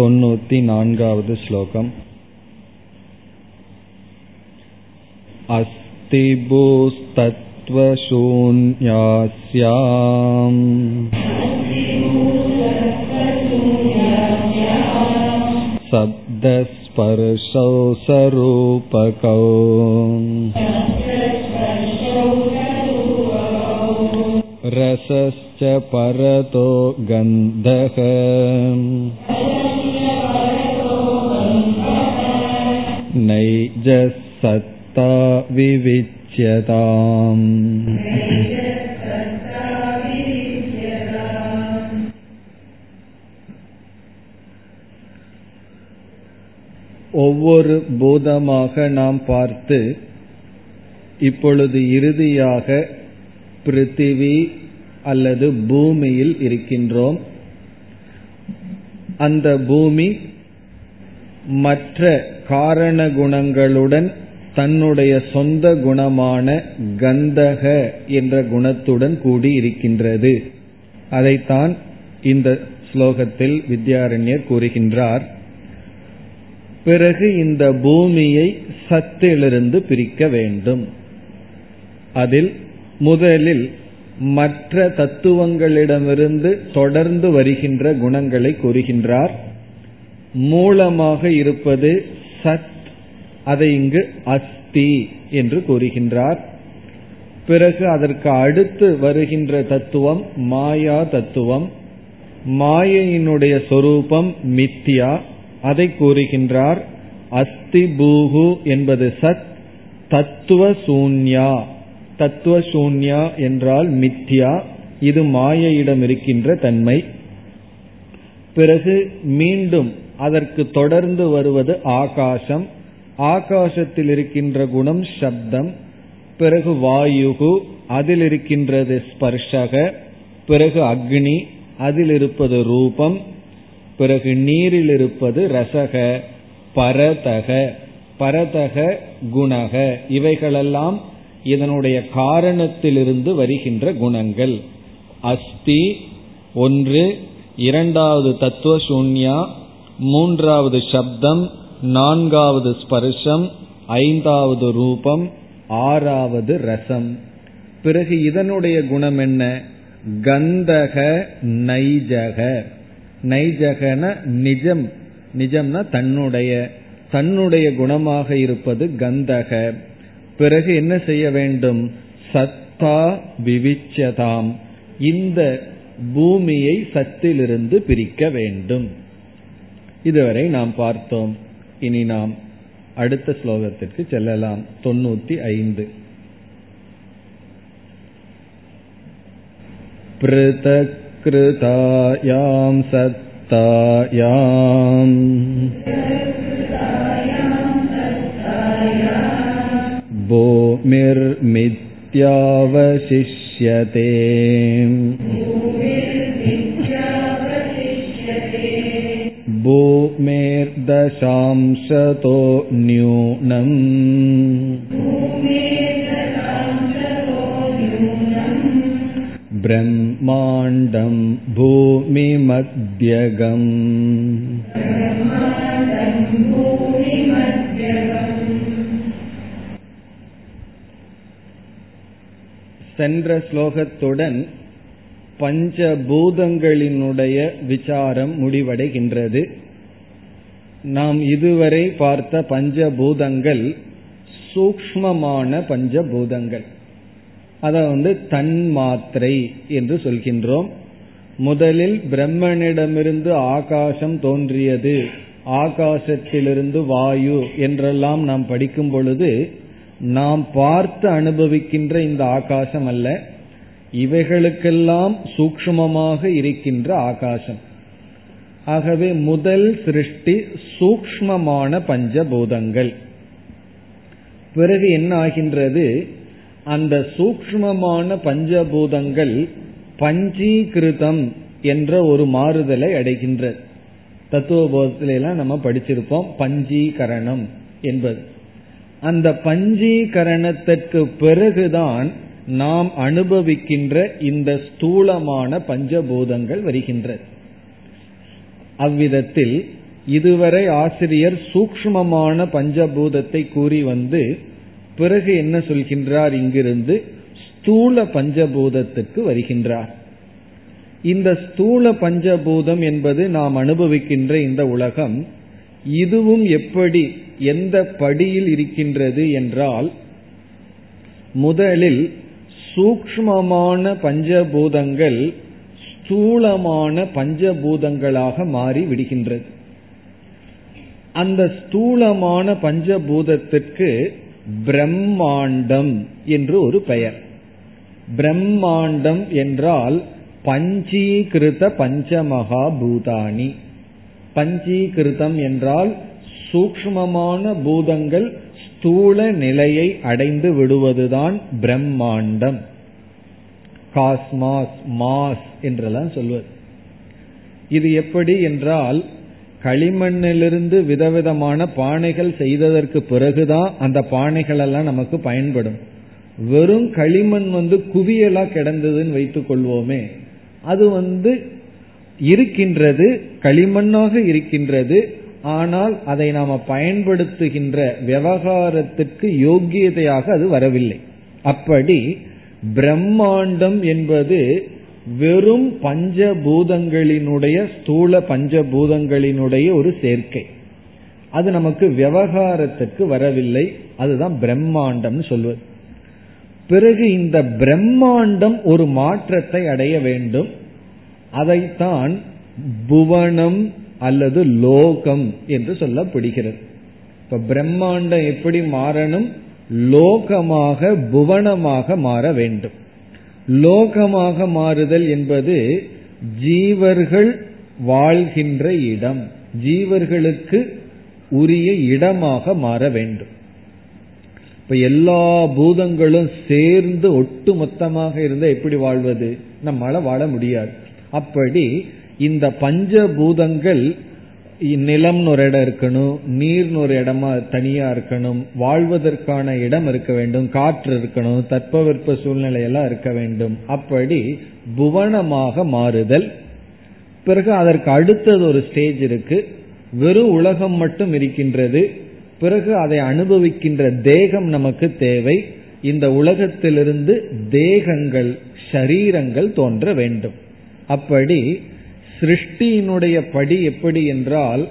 தொண்ணூத்தி நான்காவது श्लोकम् अस्ति भूस्तत्त्वशून्यास्याम् शब्दस्पर्शौ सरूपकौ रसश्च परतो गन्धः नैजः सत्ता विविच्यताम् ஒவ்வொரு பூதமாக நாம் பார்த்து இப்பொழுது இறுதியாக பிருத்திவி அல்லது பூமியில் இருக்கின்றோம் அந்த பூமி மற்ற காரண குணங்களுடன் தன்னுடைய சொந்த குணமான கந்தக என்ற குணத்துடன் கூடி இருக்கின்றது அதைத்தான் இந்த ஸ்லோகத்தில் வித்யாரண்யர் கூறுகின்றார். பிறகு இந்த பூமியை சத்திலிருந்து பிரிக்க வேண்டும். அதில் முதலில் மற்ற தத்துவங்களிடமிருந்து தொடர்ந்து வருகின்ற குணங்களை கூறுகின்றார். மூலமாக இருப்பது சத் அதை இங்கு அஸ்தி என்று கூறுகின்றார். பிறகு அதற்கு அடுத்து வருகின்ற தத்துவம் மாயா தத்துவம். மாயையினுடைய சொரூபம் மித்தியா அதை கூறுகின்றார். அஸ்தி பூகு என்பது சத் தத்துவ சூன்யா. தத்துவ சூன்யா என்றால் மித்யா இது மாயையிடம் இருக்கின்ற தன்மை. பிறகு மீண்டும் அதற்கு தொடர்ந்து வருவது ஆகாசம். ஆகாசத்தில் இருக்கின்ற குணம் சப்தம். பிறகு வாயுகு அதில் இருக்கின்றது ஸ்பர்ஷக. பிறகு அக்னி அதில் இருப்பது ரூபம். பிறகு நீரில் இருப்பது ரசக. பரதக. பரதக குணக. இவைகளெல்லாம் இதனுடைய காரணத்திலிருந்து வருகின்ற குணங்கள். அஸ்தி ஒன்று. இரண்டாவது தத்துவ சூன்யா. மூன்றாவது சப்தம் நான்காவது ஸ்பர்ஷம் ஐந்தாவது ரூபம் ஆறாவது ரசம். பிறகு இதனுடைய குணம் என்ன? கந்தக நைஜக. நைஜகன நிஜம். நிஜம்னா தன்னுடைய. தன்னுடைய குணமாக இருப்பது கந்தக. பிறகு என்ன செய்ய வேண்டும்? சத்தா விவிச்சதாம். இந்த பூமியை சத்திலிருந்து பிரிக்க வேண்டும். இதுவரை நாம் பார்த்தோம் இனி நாம் அடுத்த ஸ்லோகத்திற்கு செல்லலாம் தொண்ணூத்தி ஐந்து पृथक्कृतायां सत्तायाम् भूमिर्मिथ्यावशिष्यते भूमेर्दशांशतो न्यूनम् ब्रह्माण्डं भूमिमध्यगम् சென்ற ஸ்லோகத்துடன் பஞ்சபூதங்களினுடைய விசாரம் முடிவடைகின்றது. நாம் இதுவரை பார்த்த பஞ்சபூதங்கள் சூக்மமான பஞ்சபூதங்கள். அதை வந்து தன்மாத்திரை என்று சொல்கின்றோம். முதலில் பிரம்மனிடமிருந்து ஆகாசம் தோன்றியது. ஆகாசத்திலிருந்து வாயு என்றெல்லாம் நாம் படிக்கும் பொழுது நாம் பார்த்து அனுபவிக்கின்ற இந்த ஆகாசம் அல்ல. இவைகளுக்கெல்லாம் சூக்மமாக இருக்கின்ற ஆகாசம். ஆகவே முதல் சிருஷ்டி சூக்மமான பஞ்சபூதங்கள். பிறகு என்ன ஆகின்றது? அந்த சூக்மமான பஞ்சபூதங்கள் பஞ்சீகிருதம் என்ற ஒரு மாறுதலை அடைகின்றது தத்துவபோதத்தில எல்லாம் நம்ம படிச்சிருப்போம் பஞ்சீகரணம் என்பது. அந்த பஞ்சீகரணத்திற்கு பிறகுதான் நாம் அனுபவிக்கின்ற இந்த ஸ்தூலமான பஞ்சபூதங்கள் வருகின்றது அவ்விதத்தில் இதுவரை ஆசிரியர் சூக்ஷ்மமான பஞ்சபூதத்தை கூறி வந்து பிறகு என்ன சொல்கின்றார் இங்கிருந்து? ஸ்தூல பஞ்சபூதத்துக்கு வருகின்றார். இந்த ஸ்தூல பஞ்சபூதம் என்பது நாம் அனுபவிக்கின்ற இந்த உலகம் இதுவும் எப்படி எந்த படியில் இருக்கின்றது என்றால் முதலில் சூக்ஷ்மமான பஞ்சபூதங்கள் ஸ்தூலமான பஞ்சபூதங்களாக மாறி விடுகின்றது. அந்த ஸ்தூலமான பஞ்சபூதத்திற்கு பிரம்மாண்டம் என்று ஒரு பெயர். பிரம்மாண்டம் என்றால் பஞ்சீகிருத பஞ்சமகா பூதானி பஞ்சீகிருதம் என்றால் சூக்ஷ்மமான பூதங்கள் ஸ்தூல நிலையை அடைந்து விடுவதுதான் பிரம்மாண்டம். காஸ்மாஸ் மாஸ் என்றெல்லாம் சொல்வது. இது எப்படி என்றால் களிமண்ணிலிருந்து விதவிதமான பானைகள் செய்ததற்கு பிறகுதான் அந்த பானைகள் எல்லாம் நமக்கு பயன்படும். வெறும் களிமண் வந்து குவியலா கிடந்ததுன்னு வைத்துக் கொள்வோமே அது வந்து இருக்கின்றது களிமண்ணாக இருக்கின்றது ஆனால் அதை நாம பயன்படுத்துகின்ற விவகாரத்துக்கு யோக்கியதையாக அது வரவில்லை. அப்படி பிரம்மாண்டம் என்பது வெறும் பஞ்சபூதங்களினுடைய ஸ்தூல பஞ்சபூதங்களினுடைய ஒரு சேர்க்கை. அது நமக்கு விவகாரத்துக்கு வரவில்லை. அதுதான் பிரம்மாண்டம்னு சொல்வது. பிறகு இந்த பிரம்மாண்டம் ஒரு மாற்றத்தை அடைய வேண்டும். அதைத்தான் புவனம் அல்லது லோகம் என்று சொல்லப்படுகிறது. இப்ப பிரம்மாண்டம் எப்படி மாறணும்? லோகமாக புவனமாக மாற வேண்டும். லோகமாக மாறுதல் என்பது ஜீவர்கள் வாழ்கின்ற இடம். ஜீவர்களுக்கு உரிய இடமாக மாற வேண்டும். இப்ப எல்லா பூதங்களும் சேர்ந்து ஒட்டு மொத்தமாக இருந்தா எப்படி வாழ்வது? நம்மளால வாழ முடியாது. அப்படி இந்த பஞ்ச பூதங்கள் நிலம்னு ஒரு இடம் இருக்கணும் நீர்னு ஒரு இடமா தனியா இருக்கணும் வாழ்வதற்கான இடம் இருக்க வேண்டும் காற்று இருக்கணும் தட்பவெப்ப சூழ்நிலை எல்லாம் இருக்க வேண்டும். அப்படி புவனமாக மாறுதல். பிறகு அதற்கு அடுத்தது ஒரு ஸ்டேஜ் இருக்கு. வெறும் உலகம் மட்டும் இருக்கின்றது. பிறகு அதை அனுபவிக்கின்ற தேகம் நமக்கு தேவை. இந்த உலகத்திலிருந்து தேகங்கள் ஷரீரங்கள் தோன்ற வேண்டும். அப்படி சிருஷ்டியினுடைய படி எப்படி என்றால்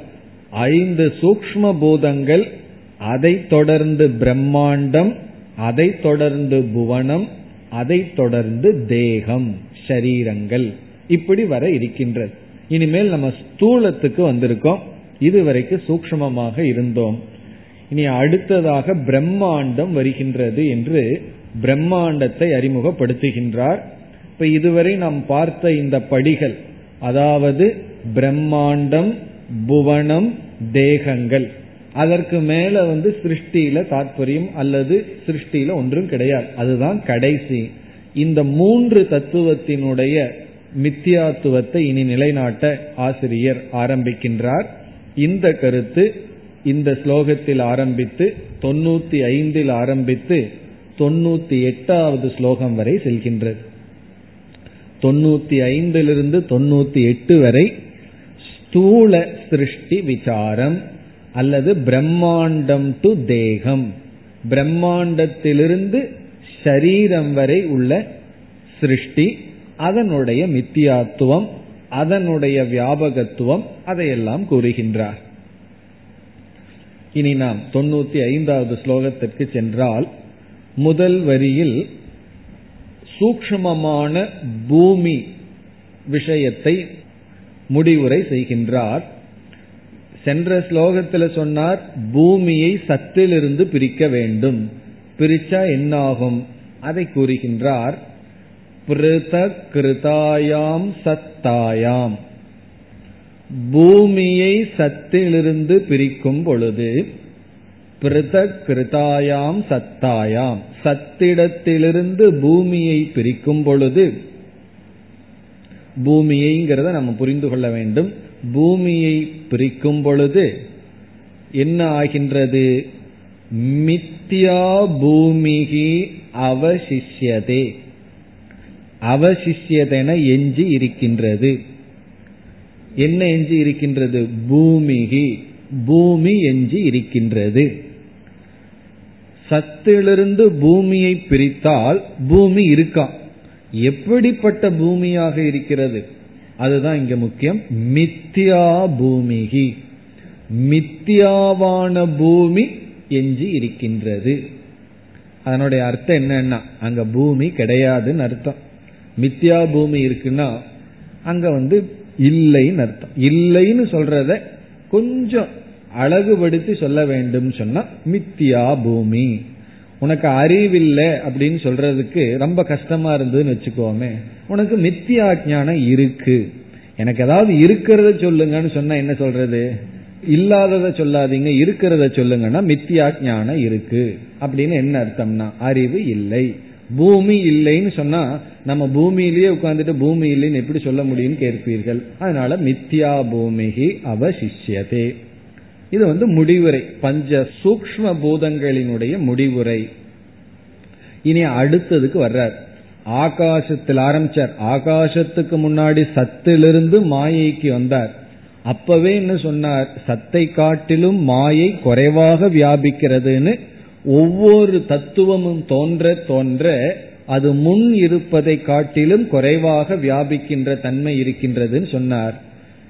ஐந்து சூக்ம பூதங்கள் அதை தொடர்ந்து பிரம்மாண்டம் அதை தொடர்ந்து புவனம் அதை தொடர்ந்து தேகம் ஷரீரங்கள் இப்படி வர இருக்கின்றது. இனிமேல் நம்ம ஸ்தூலத்துக்கு வந்திருக்கோம். இதுவரைக்கும் சூக்மமாக இருந்தோம். இனி அடுத்ததாக பிரம்மாண்டம் வருகின்றது என்று பிரம்மாண்டத்தை அறிமுகப்படுத்துகின்றார். இப்ப இதுவரை நாம் பார்த்த இந்த படிகள் அதாவது பிரம்மாண்டம் புவனம் தேகங்கள். அதற்கு மேல வந்து சிருஷ்டியில தாற்பயம் அல்லது சிருஷ்டியில ஒன்றும் கிடையாது. அதுதான் கடைசி. இந்த மூன்று தத்துவத்தினுடைய மித்தியாத்துவத்தை இனி நிலைநாட்ட ஆசிரியர் ஆரம்பிக்கின்றார். இந்த கருத்து இந்த ஸ்லோகத்தில் ஆரம்பித்து தொண்ணூத்தி ஐந்தில் ஆரம்பித்து தொண்ணூத்தி எட்டாவது ஸ்லோகம் வரை செல்கின்றது. தொண்ணூத்தி ஐந்திலிருந்து தொண்ணூத்தி எட்டு வரை ஸ்தூல சிருஷ்டி விசாரம் அல்லது பிரம்மாண்டம் டு தேகம். பிரம்மாண்டத்திலிருந்து ஷரீரம் வரை உள்ள சிருஷ்டி அதனுடைய மித்தியாத்துவம் அதனுடைய வியாபகத்துவம் அதையெல்லாம் கூறுகின்றார். இனி நாம் தொண்ணூத்தி ஐந்தாவது ஸ்லோகத்திற்கு சென்றால் முதல் வரியில் சூக்ஷ்மமான பூமி விஷயத்தை முடிவுரை செய்கின்றார். சென்ற ஸ்லோகத்தில் சொன்னார் பூமியை சத்திலிருந்து பிரிக்க வேண்டும். பிரிச்சா என்னாகும்? அதை கூறுகின்றார் கிருதாயாம் சத்தாயாம். பூமியை சத்திலிருந்து பிரிக்கும் பொழுது பிருதக் கிருதாயாம் சத்தாயாம். சத்திடத்திலிருந்து பூமியை பிரிக்கும் பொழுது பூமியைங்கிறத நம்ம புரிந்து கொள்ள வேண்டும். பூமியை பிரிக்கும் பொழுது என்ன ஆகின்றது? மித்யா பூமிகி அவசிஷ்யதே. அவசிஷ்யதென எஞ்சி இருக்கின்றது. என்ன எஞ்சி இருக்கின்றது? பூமிகி பூமி எஞ்சி இருக்கின்றது. சத்திலிருந்து பூமியை பிரித்தால் பூமி இருக்கா? எப்படிப்பட்ட பூமியாக இருக்கிறது? அதுதான் இங்க முக்கியம். மித்யா பூமிகி. மித்தியாவான பூமி எஞ்சி இருக்கின்றது. அதனுடைய அர்த்தம் என்னன்னா அங்க பூமி கிடையாதுன்னு அர்த்தம். மித்யா பூமி இருக்குன்னா அங்க வந்து இல்லைன்னு அர்த்தம். இல்லைன்னு சொல்றத கொஞ்சம் அழகுபடுத்தி சொல்ல வேண்டும் சொன்னா மித்தியா பூமி. உனக்கு அறிவில்லை அப்படின்னு சொல்றதுக்கு ரொம்ப கஷ்டமா இருந்ததுன்னு வச்சுக்கோமே உனக்கு மித்தியா ஞானம் இருக்கு. எனக்கு ஏதாவது இருக்கிறத சொல்லுங்கன்னு சொன்னா என்ன சொல்றது? இல்லாதத சொல்லாதீங்க இருக்கிறத சொல்லுங்கன்னா மித்தியா ஞானம் இருக்கு. அப்படின்னு என்ன அர்த்தம்னா அறிவு இல்லை. பூமி இல்லைன்னு சொன்னா நம்ம பூமியிலேயே உட்கார்ந்துட்டு பூமி இல்லைன்னு எப்படி சொல்ல முடியும்னு கேட்பீர்கள். அதனால மித்தியா பூமிகி அவசிஷ்யதே. இது வந்து முடிவுரை. பஞ்ச சூக்ம பூதங்களினுடைய முடிவுரை. இனி அடுத்ததுக்கு வர்றார். ஆகாசத்தில் ஆரம்பிச்சார். ஆகாசத்துக்கு முன்னாடி சத்திலிருந்து மாயைக்கு வந்தார். அப்பவே என்ன சொன்னார்? சத்தை காட்டிலும் மாயை குறைவாக வியாபிக்கிறதுன்னு ஒவ்வொரு தத்துவமும் தோன்ற தோன்ற அது முன் இருப்பதை காட்டிலும் குறைவாக வியாபிக்கின்ற தன்மை இருக்கின்றதுன்னு சொன்னார்.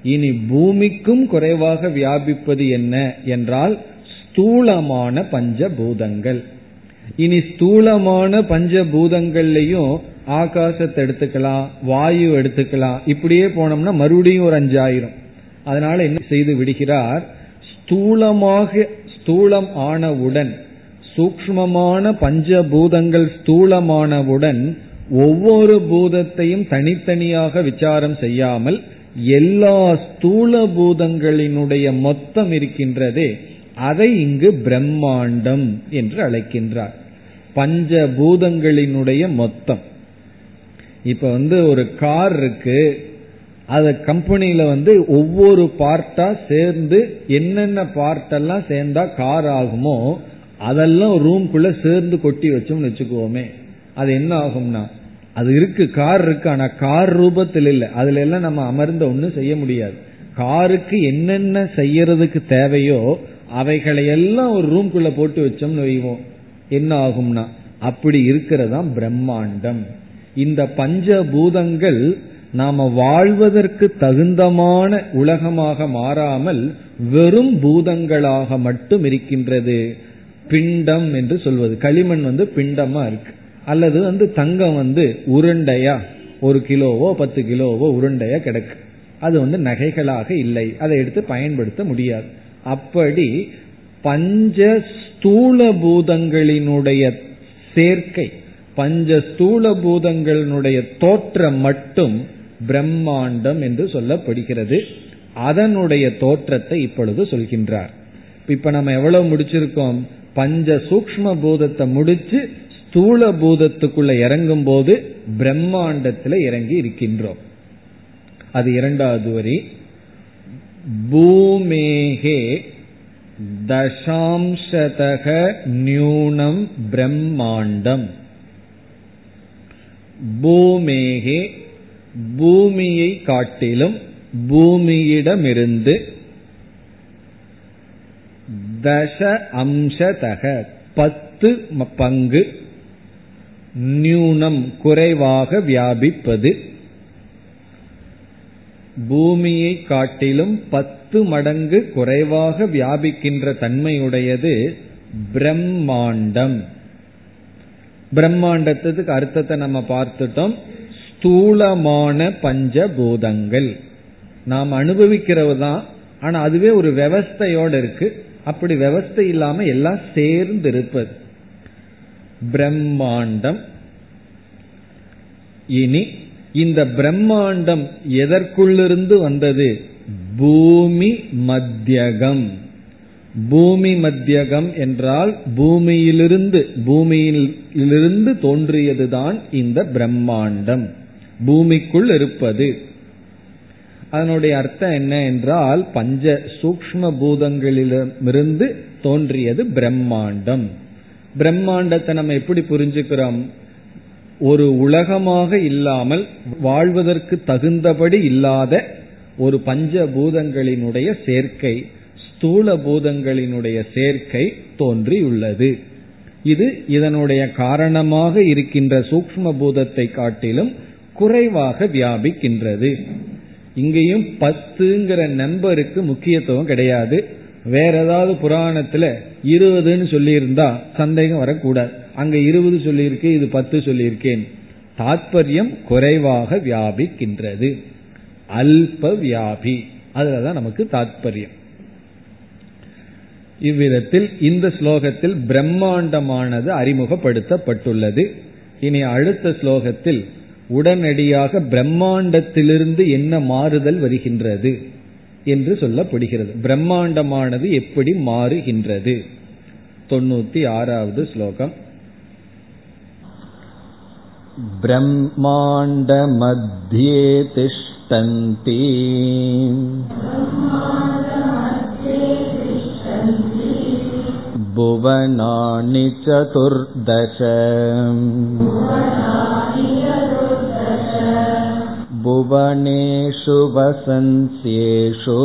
இனி பூமிக்கும் குறைவாக வியாபிப்பது என்ன என்றால் ஸ்தூலமான பஞ்சபூதங்கள். இனி ஸ்தூலமான பஞ்சபூதங்கள்லையும் ஆகாசத்தை எடுத்துக்கலாம் வாயு எடுத்துக்கலாம். இப்படியே போனோம்னா மறுபடியும் ஒரு அஞ்சாயிரம். அதனால என்ன செய்து விடுகிறார்? ஸ்தூலமாக ஸ்தூலம் ஆனவுடன் சூக்மமான பஞ்சபூதங்கள் ஸ்தூலமானவுடன் ஒவ்வொரு பூதத்தையும் தனித்தனியாக விசாரம் செய்யாமல் எல்லா ஸ்தூல பூதங்களினுடைய மொத்தம் இருக்கின்றதே அதை இங்கு பிரம்மாண்டம் என்று அழைக்கின்றார். பஞ்ச பூதங்களினுடைய மொத்தம். இப்ப வந்து ஒரு கார் இருக்கு அத கம்பெனியில வந்து ஒவ்வொரு பார்ட்டா சேர்ந்து என்னென்ன பார்ட் எல்லாம் சேர்ந்தா கார் ஆகுமோ அதெல்லாம் ரூம்குள்ள சேர்ந்து கொட்டி வச்சோம்னு வச்சுக்குவோமே அது என்ன ஆகும்னா அது இருக்கு கார் இருக்கு ஆனா கார் ரூபத்தில் இல்லை. அதுல எல்லாம் நம்ம அமர்ந்த ஒன்றும் செய்ய முடியாது. காருக்கு என்னென்ன செய்யறதுக்கு தேவையோ அவைகளை எல்லாம் ஒரு ரூம்குள்ள போட்டு வச்சோம்னு வைவோம். என்ன ஆகும்னா அப்படி இருக்கிறதா பிரம்மாண்டம். இந்த பஞ்ச பூதங்கள் நாம வாழ்வதற்கு தகுந்தமான உலகமாக மாறாமல் வெறும் பூதங்களாக மட்டும் இருக்கின்றது. பிண்டம் என்று சொல்வது. களிமண் வந்து பிண்டமா இருக்கு. அல்லது வந்து தங்கம் வந்து உருண்டையா? ஒரு கிலோவோ பத்து கிலோவோ உருண்டையா கிடக்கு. அது வந்து நகைகளாக இல்லை. அதை எடுத்து பயன்படுத்த முடியாது. அப்படி பஞ்ச ஸ்தூல பூதங்களினுடைய சேர்க்கை பஞ்ச ஸ்தூல பூதங்களினுடைய தோற்றம் மட்டும் பிரம்மாண்டம் என்று சொல்லப்படுகிறது. அதனுடைய தோற்றத்தை இப்பொழுது சொல்கின்றார். இப்ப நம்ம எவ்வளவு முடிச்சிருக்கோம்? பஞ்ச சூக்ம பூதத்தை முடிச்சு ஸ்தூல பூதத்துக்குள்ள இறங்கும் போது பிரம்மாண்டத்துல இறங்கி இருக்கின்றோம். அது இரண்டாவது வரி. பூமேகே தசாம்சதக நியூனம் பிரம்மாண்டம். பூமேகே பூமியை காட்டிலும் பூமியிடமிருந்து தச அம்சதக பத்து பங்கு நியூனம் குறைவாக வியாபிப்பது. பூமியை காட்டிலும் பத்து மடங்கு குறைவாக வியாபிக்கின்ற தன்மையுடையது பிரம்மாண்டம். பிரம்மாண்டத்துக்கு அர்த்தத்தை நம்ம பார்த்துட்டோம். ஸ்தூலமான பஞ்சபூதங்கள். நாம் அனுபவிக்கிறது தான் ஆனா அதுவே ஒரு விவஸ்தையோட இருக்கு. அப்படி விவஸ்தை இல்லாம எல்லாம் சேர்ந்து இருப்பது. பிரம்மாண்டம். இனி இந்த பிரம்மாண்டம் எதற்குள்ளிருந்து வந்தது? பூமி மத்தியகம். பூமி மத்தியகம் என்றால் பூமியிலிருந்து பூமியிலிருந்து தோன்றியதுதான் இந்த பிரம்மாண்டம். பூமிக்குள் இருப்பது. அதனுடைய அர்த்தம் என்ன என்றால் பஞ்ச சூக்ம பூதங்களிலிருந்து தோன்றியது பிரம்மாண்டம். பிரம்மாண்டத்தை நம்ம எப்படி புரிஞ்சுக்கிறோம்? ஒரு உலகமாக இல்லாமல் வாழ்வதற்கு தகுந்தபடி இல்லாத ஒரு பஞ்ச பூதங்களினுடைய சேர்க்கை ஸ்தூல பூதங்களினுடைய சேர்க்கை தோன்றியுள்ளது. இது இதனுடைய காரணமாக இருக்கின்ற சூக்ம பூதத்தை காட்டிலும் குறைவாக வியாபிக்கின்றது. இங்கேயும் பத்துங்கிற நம்பருக்கு முக்கியத்துவம் கிடையாது. வேற ஏதாவது புராணத்துல இருபதுன்னு சொல்லியிருந்தா சந்தேகம் வரக்கூடாது. அங்க இருபது சொல்லியிருக்கு இது பத்து சொல்லியிருக்கேன். தாத்பரியம் குறைவாக வியாபிக்கின்றது. அல்ப வியாபி அதுலதான் நமக்கு தாத்பரியம். இவ்விதத்தில் இந்த ஸ்லோகத்தில் பிரம்மாண்டமானது அறிமுகப்படுத்தப்பட்டுள்ளது. இனி அடுத்த ஸ்லோகத்தில் உடனடியாக பிரம்மாண்டத்திலிருந்து என்ன மாறுதல் வருகின்றது? என்று சொல்லப்படுகிறது பிரம்மாண்டமானது எப்படி மாறுகின்றது தொண்ணூத்தி ஆறாவது ஸ்லோகம் ब्रह्माण्डमध्ये तिष्ठन्ति भुवनानि चतुर्दश भुवनेषु वसन्त्येषु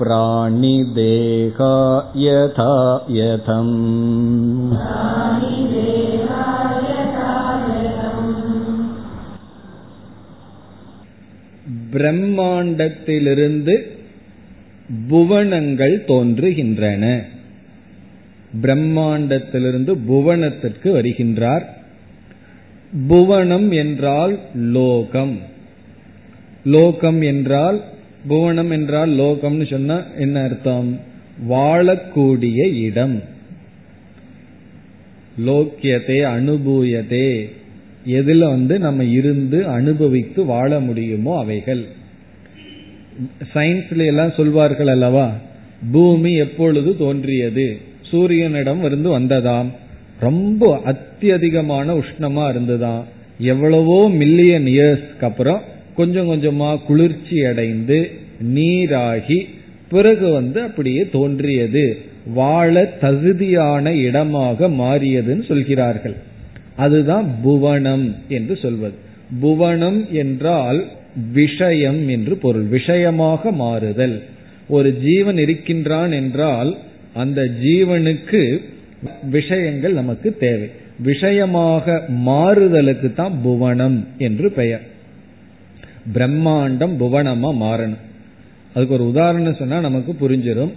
प्राणिदेहा यथा यथम् பிரம்மாண்டத்திலிருந்து புவனங்கள் தோன்றுகின்றன பிரம்மாண்டத்திலிருந்து புவனத்திற்கு வருகின்றார். புவனம் என்றால் லோகம். லோகம் என்றால் புவனம் என்றால் லோகம்னு சொன்னா என்ன அர்த்தம்? வாழக்கூடிய இடம். லோக்கியத்தை அனுபூயதே. எதுல வந்து நம்ம இருந்து அனுபவித்து வாழ முடியுமோ அவைகள். சயின்ஸ்ல எல்லாம் சொல்வார்கள் அல்லவா? பூமி எப்பொழுது தோன்றியது? சூரியனிடம் இருந்து வந்ததாம். ரொம்ப அத்தியதிகமான உஷ்ணமா இருந்ததாம். எவ்வளவோ மில்லியன் இயர்ஸ்க்கு அப்புறம் கொஞ்சம் கொஞ்சமா குளிர்ச்சி அடைந்து நீராகி பிறகு வந்து அப்படியே தோன்றியது. வாழ தகுதியான இடமாக மாறியதுன்னு சொல்கிறார்கள். அதுதான் புவனம் என்று சொல்வது. புவனம் என்றால் விஷயம் என்று பொருள். விஷயமாக மாறுதல். ஒரு ஜீவன் இருக்கின்றான் என்றால் அந்த ஜீவனுக்கு விஷயங்கள் நமக்கு தேவை. விஷயமாக மாறுதலுக்கு தான் புவனம் என்று பெயர். பிரம்மாண்டம் புவனமா மாறணும். அதுக்கு ஒரு உதாரணம் சொன்னா நமக்கு புரிஞ்சிடும்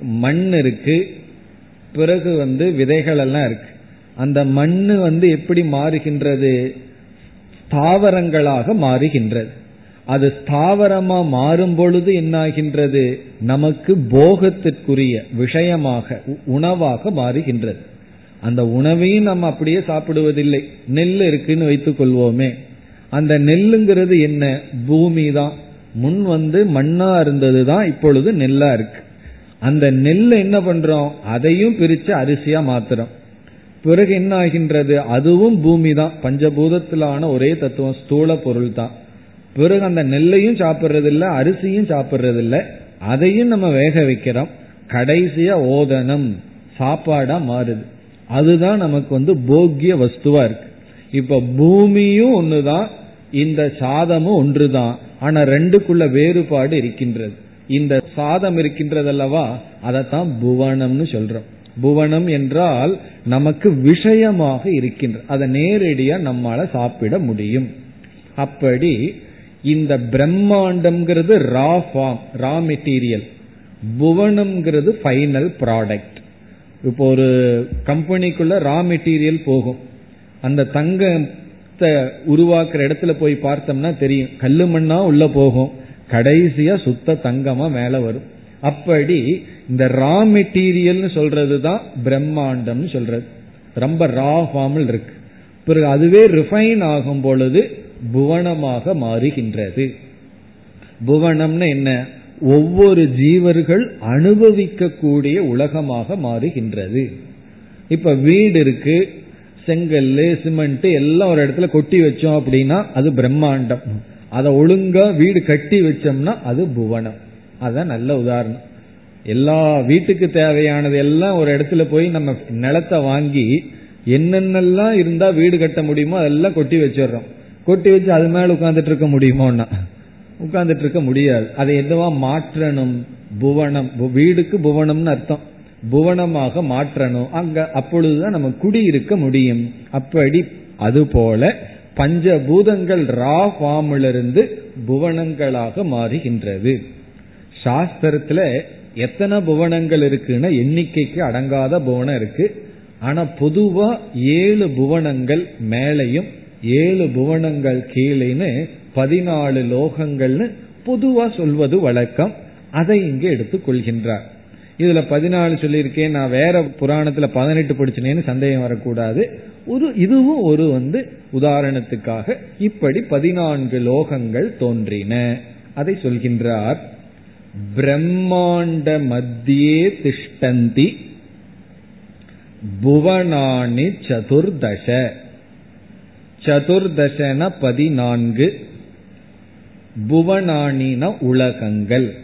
மண் இருக்கு பிறகு வந்து விதைகள் எல்லாம் இருக்கு. அந்த மண் வந்து எப்படி மாறுகின்றது? தாவரங்களாக மாறுகின்றது. அது ஸ்தாவரமா மாறும் பொழுது என்னாகின்றது? நமக்கு போகத்திற்குரிய விஷயமாக உணவாக மாறுகின்றது. அந்த உணவையும் நம்ம அப்படியே சாப்பிடுவதில்லை. நெல் இருக்குன்னு வைத்துக் கொள்வோமே. அந்த நெல்லுங்கிறது என்ன? பூமி தான். முன் வந்து மண்ணா இருந்தது தான் இப்பொழுது நெல்லா இருக்கு. அந்த நெல் என்ன பண்றோம்? அதையும் பிரிச்சு அரிசியா மாத்துறோம். பிறகு என்ன ஆகின்றது அதுவும் பூமி தான். பஞ்சபூதத்திலான ஒரே தத்துவம் ஸ்தூல பொருள் தான். பிறகு அந்த நெல்லையும் சாப்பிட்றது இல்ல அரிசியும் சாப்பிட்றது இல்ல அதையும் நம்ம வேக வைக்கிறோம். கடைசியா ஓதனம் சாப்பாடா மாறுது. அதுதான் நமக்கு வந்து போக்கிய வஸ்துவா இருக்கு. இப்ப பூமியும் ஒண்ணுதான் இந்த சாதமும் ஒன்றுதான். ஆனா ரெண்டுக்குள்ள வேறுபாடு இருக்கின்றது. இந்த சாதம் இருக்கின்றது அல்லவா அதைத்தான் புவனம்னு சொல்றோம். புவனம் என்றால் நமக்கு விஷயமாக இருக்கின்றது அதை நேரடியா நம்மால சாப்பிட முடியும். அப்படி இந்த பிரம்மாண்டம்ங்கிறது ரா ஃபார்ம் ரா மெட்டீரியல். புவனம்ங்கிறது ஃபைனல் ப்ராடக்ட். இப்போ ஒரு கம்பெனிக்குள்ள ரா மெட்டீரியல் போகும். அந்த தங்கத்தை உருவாக்குற இடத்துல போய் பார்த்தோம்னா தெரியும். கல்லு மண்ணா உள்ள போகும். கடைசியா சுத்த தங்கமா மேல வரும். அப்படி இந்த ரா மெட்டீரியல்னு சொல்றது தான் பிரம்மாண்டம்னு சொல்றது. ரொம்ப ரா ஃபார்மில் இருக்கு. பிறகு அதுவே ரிஃபைன் ஆகும் பொழுது புவனமாக மாறுகின்றது. புவனம்னு என்ன? ஒவ்வொரு ஜீவர்கள் அனுபவிக்கக்கூடிய உலகமாக மாறுகின்றது. இப்ப வீடு இருக்கு செங்கல் சிமெண்ட் எல்லாம் ஒரு இடத்துல கொட்டி வச்சோம் அப்படின்னா அது பிரம்மாண்டம். அதை ஒழுங்கா வீடு கட்டி வச்சோம்னா அது புவனம். அதான் நல்ல உதாரணம். எல்லா வீட்டுக்கு தேவையானது எல்லாம் ஒரு இடத்துல போய் நம்ம நிலத்தை வாங்கி என்னென்னலாம் இருந்தா வீடு கட்ட முடியுமோ அதெல்லாம் கொட்டி வச்சிடுறோம். கொட்டி வச்சு அது மேல உட்கார்ந்துட்டு இருக்க முடியுமோன்னா? உட்கார்ந்துட்டு இருக்க முடியாது. அதை எதுவா மாற்றணும்? புவனம். வீடுக்கு புவனம்னு அர்த்தம். புவனமாக மாற்றணும். அங்க அப்பொழுதுதான் நம்ம குடியிருக்க முடியும். அப்படி அதுபோல பஞ்சபூதங்கள் ரா ஃபார்மிலிருந்து புவனங்களாக மாறுகின்றது. சாஸ்திரத்துல எத்தனை புவனங்கள் இருக்குன்னா எண்ணிக்கைக்கு அடங்காத புவனம் இருக்கு. ஆனா பொதுவா ஏழு புவனங்கள் மேலையும் ஏழு புவனங்கள் கீழேன்னு பதினாலு லோகங்கள்னு பொதுவா சொல்வது வழக்கம். அதை இங்கே எடுத்துக் கொள்கின்றார். இதுல பதினாலு சொல்லியிருக்கேன் நான் வேற புராணத்துல பதினெட்டு படிச்சினேன்னு சந்தேகம் வரக்கூடாது. ஒரு இதுவும் ஒரு வந்து உதாரணத்துக்காக இப்படி பதினான்கு லோகங்கள் தோன்றின. அதை சொல்கின்றார் பிரம்மாண்ட மத்தியே திஷ்டந்தி புவனானி சதுர்தச சதுர்தசன பதினான்கு புவனானின உலகங்கள்.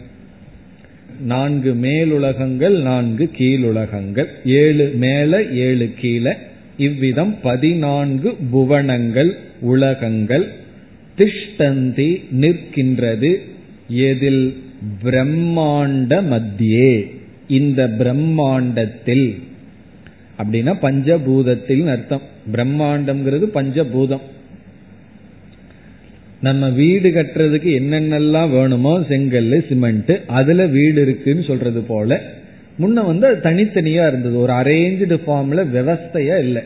நான்கு மேலுலகங்கள் நான்கு கீழுலகங்கள். ஏழு மேல ஏழு கீழே. இவ்விதம் பதினான்கு புவனங்கள் உலகங்கள். திஷ்டந்தி நிற்கின்றது. எதில் பிரம்மாண்ட மத்தியே. இந்த பிரம்மாண்டத்தில். அப்படின்னா பஞ்சபூதத்தில் அர்த்தம். பிரம்மாண்டம்ங்கிறது பஞ்சபூதம். நம்ம வீடு கட்டுறதுக்கு என்னென்னலாம் வேணுமோ செங்கல் சிமெண்ட் அதுல வீடு இருக்குன்னு சொல்றது போல முன்ன வந்து அது தனித்தனியா இருந்தது. ஒரு அரேஞ்சு ஃபார்ம்ல விவஸ்தையா இல்லை.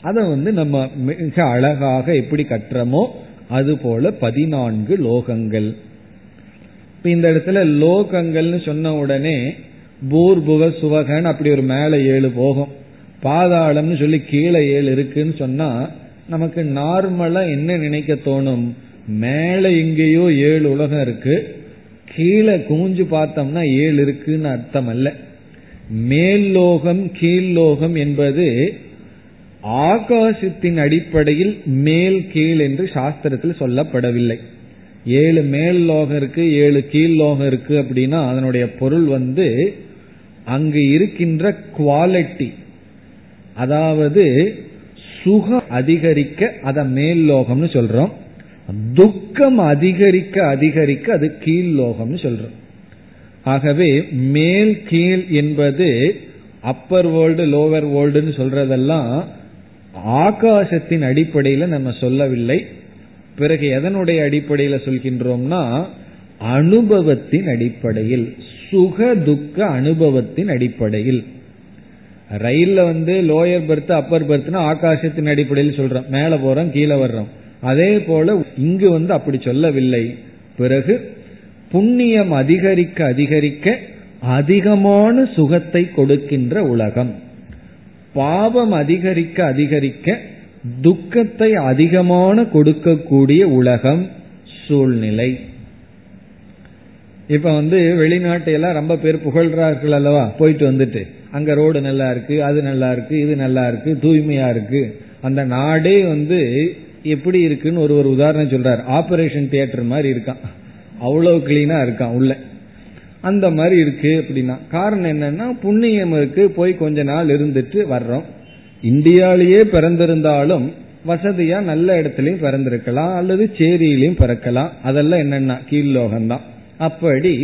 அதை வந்து நம்ம மிக அழகாக எப்படி கட்டுறோமோ அது போல பதினான்கு லோகங்கள். இப்ப இந்த இடத்துல லோகங்கள்னு சொன்ன உடனே பூர்புவ சுவகன் அப்படி ஒரு மேலே ஏழு போகும். பாதாளம்னு சொல்லி கீழே ஏழு இருக்குன்னு சொன்னா நமக்கு நார்மலா என்ன நினைக்க தோணும்? மேல எங்கேயோ ஏழு உலகம் இருக்கு. கீழே குமிஞ்சு பார்த்தோம்னா ஏழு இருக்குன்னு அர்த்தம் அல்ல. மேல் லோகம் கீழ் லோகம் என்பது ஆகாசத்தின் அடிப்படையில் மேல் கீழ் என்று சாஸ்திரத்தில் சொல்லப்படவில்லை. ஏழு மேல் லோகம் இருக்கு ஏழு கீழ் லோகம் இருக்கு அப்படின்னா அதனுடைய பொருள் வந்து அங்கு இருக்கின்ற குவாலிட்டி அதாவது சுக அதிகரிக்க அத மேல் லோகம்னு சொல்றோம். துக்கம் அதிகரிக்க அதிகரிக்க அது கீழ் லோகம்னு சொல்றோம். ஆகவே மேல் கீழ் என்பது அப்பர் வேர்ல்டு லோவர் வேர்ல்டுன்னு சொல்றதெல்லாம் ஆகாசத்தின் அடிப்படையில் நம்ம சொல்லவில்லை. பிறகு எதனுடைய அடிப்படையில் சொல்கின்றோம்னா அனுபவத்தின் அடிப்படையில் சுக துக்க அனுபவத்தின் அடிப்படையில். ரயில்ல வந்து லோயர் பர்த் அப்பர் பர்த்னா ஆகாசத்தின் அடிப்படையில் சொல்றோம். மேல போறோம் கீழே வர்றோம். அதே போல இங்கு வந்து அப்படி சொல்லவில்லை. பிறகு புண்ணியம் அதிகரிக்க அதிகரிக்க அதிகமான சுகத்தை கொடுக்கின்ற உலகம். பாவம் அதிகரிக்க அதிகரிக்க துக்கத்தை அதிகமான கொடுக்கக்கூடிய உலகம் சூழ்நிலை. இப்ப வந்து வெளிநாட்டையெல்லாம் ரொம்ப பேர் புகழ்றார்கள் அல்லவா? போயிட்டு வந்துட்டு. அங்க ரோடு நல்லா இருக்கு அது நல்லா இருக்கு இது நல்லா இருக்கு தூய்மையா இருக்கு. அந்த நாடே வந்து எப்படி இருக்குன்னு ஒரு ஒரு உதாரணம் சொல்றாரு. ஆபரேஷன் தியேட்டர் மாதிரி இருக்கான். அவ்வளவு கிளீனா இருக்கான் உள்ள. அந்த மாதிரி இருக்கு அப்படின்னா. காரணம் என்னன்னா புண்ணியம் இருக்கு போய் கொஞ்ச நாள் இருந்துட்டு வர்றோம். இந்தியாலேயே பிறந்திருந்தாலும் வசதியா நல்ல இடத்துலயும் பிறந்திருக்கலாம் அல்லது சேரியிலையும் பிறக்கலாம். அதெல்லாம் என்னன்னா கீழ்லோகம்தான் அப்படி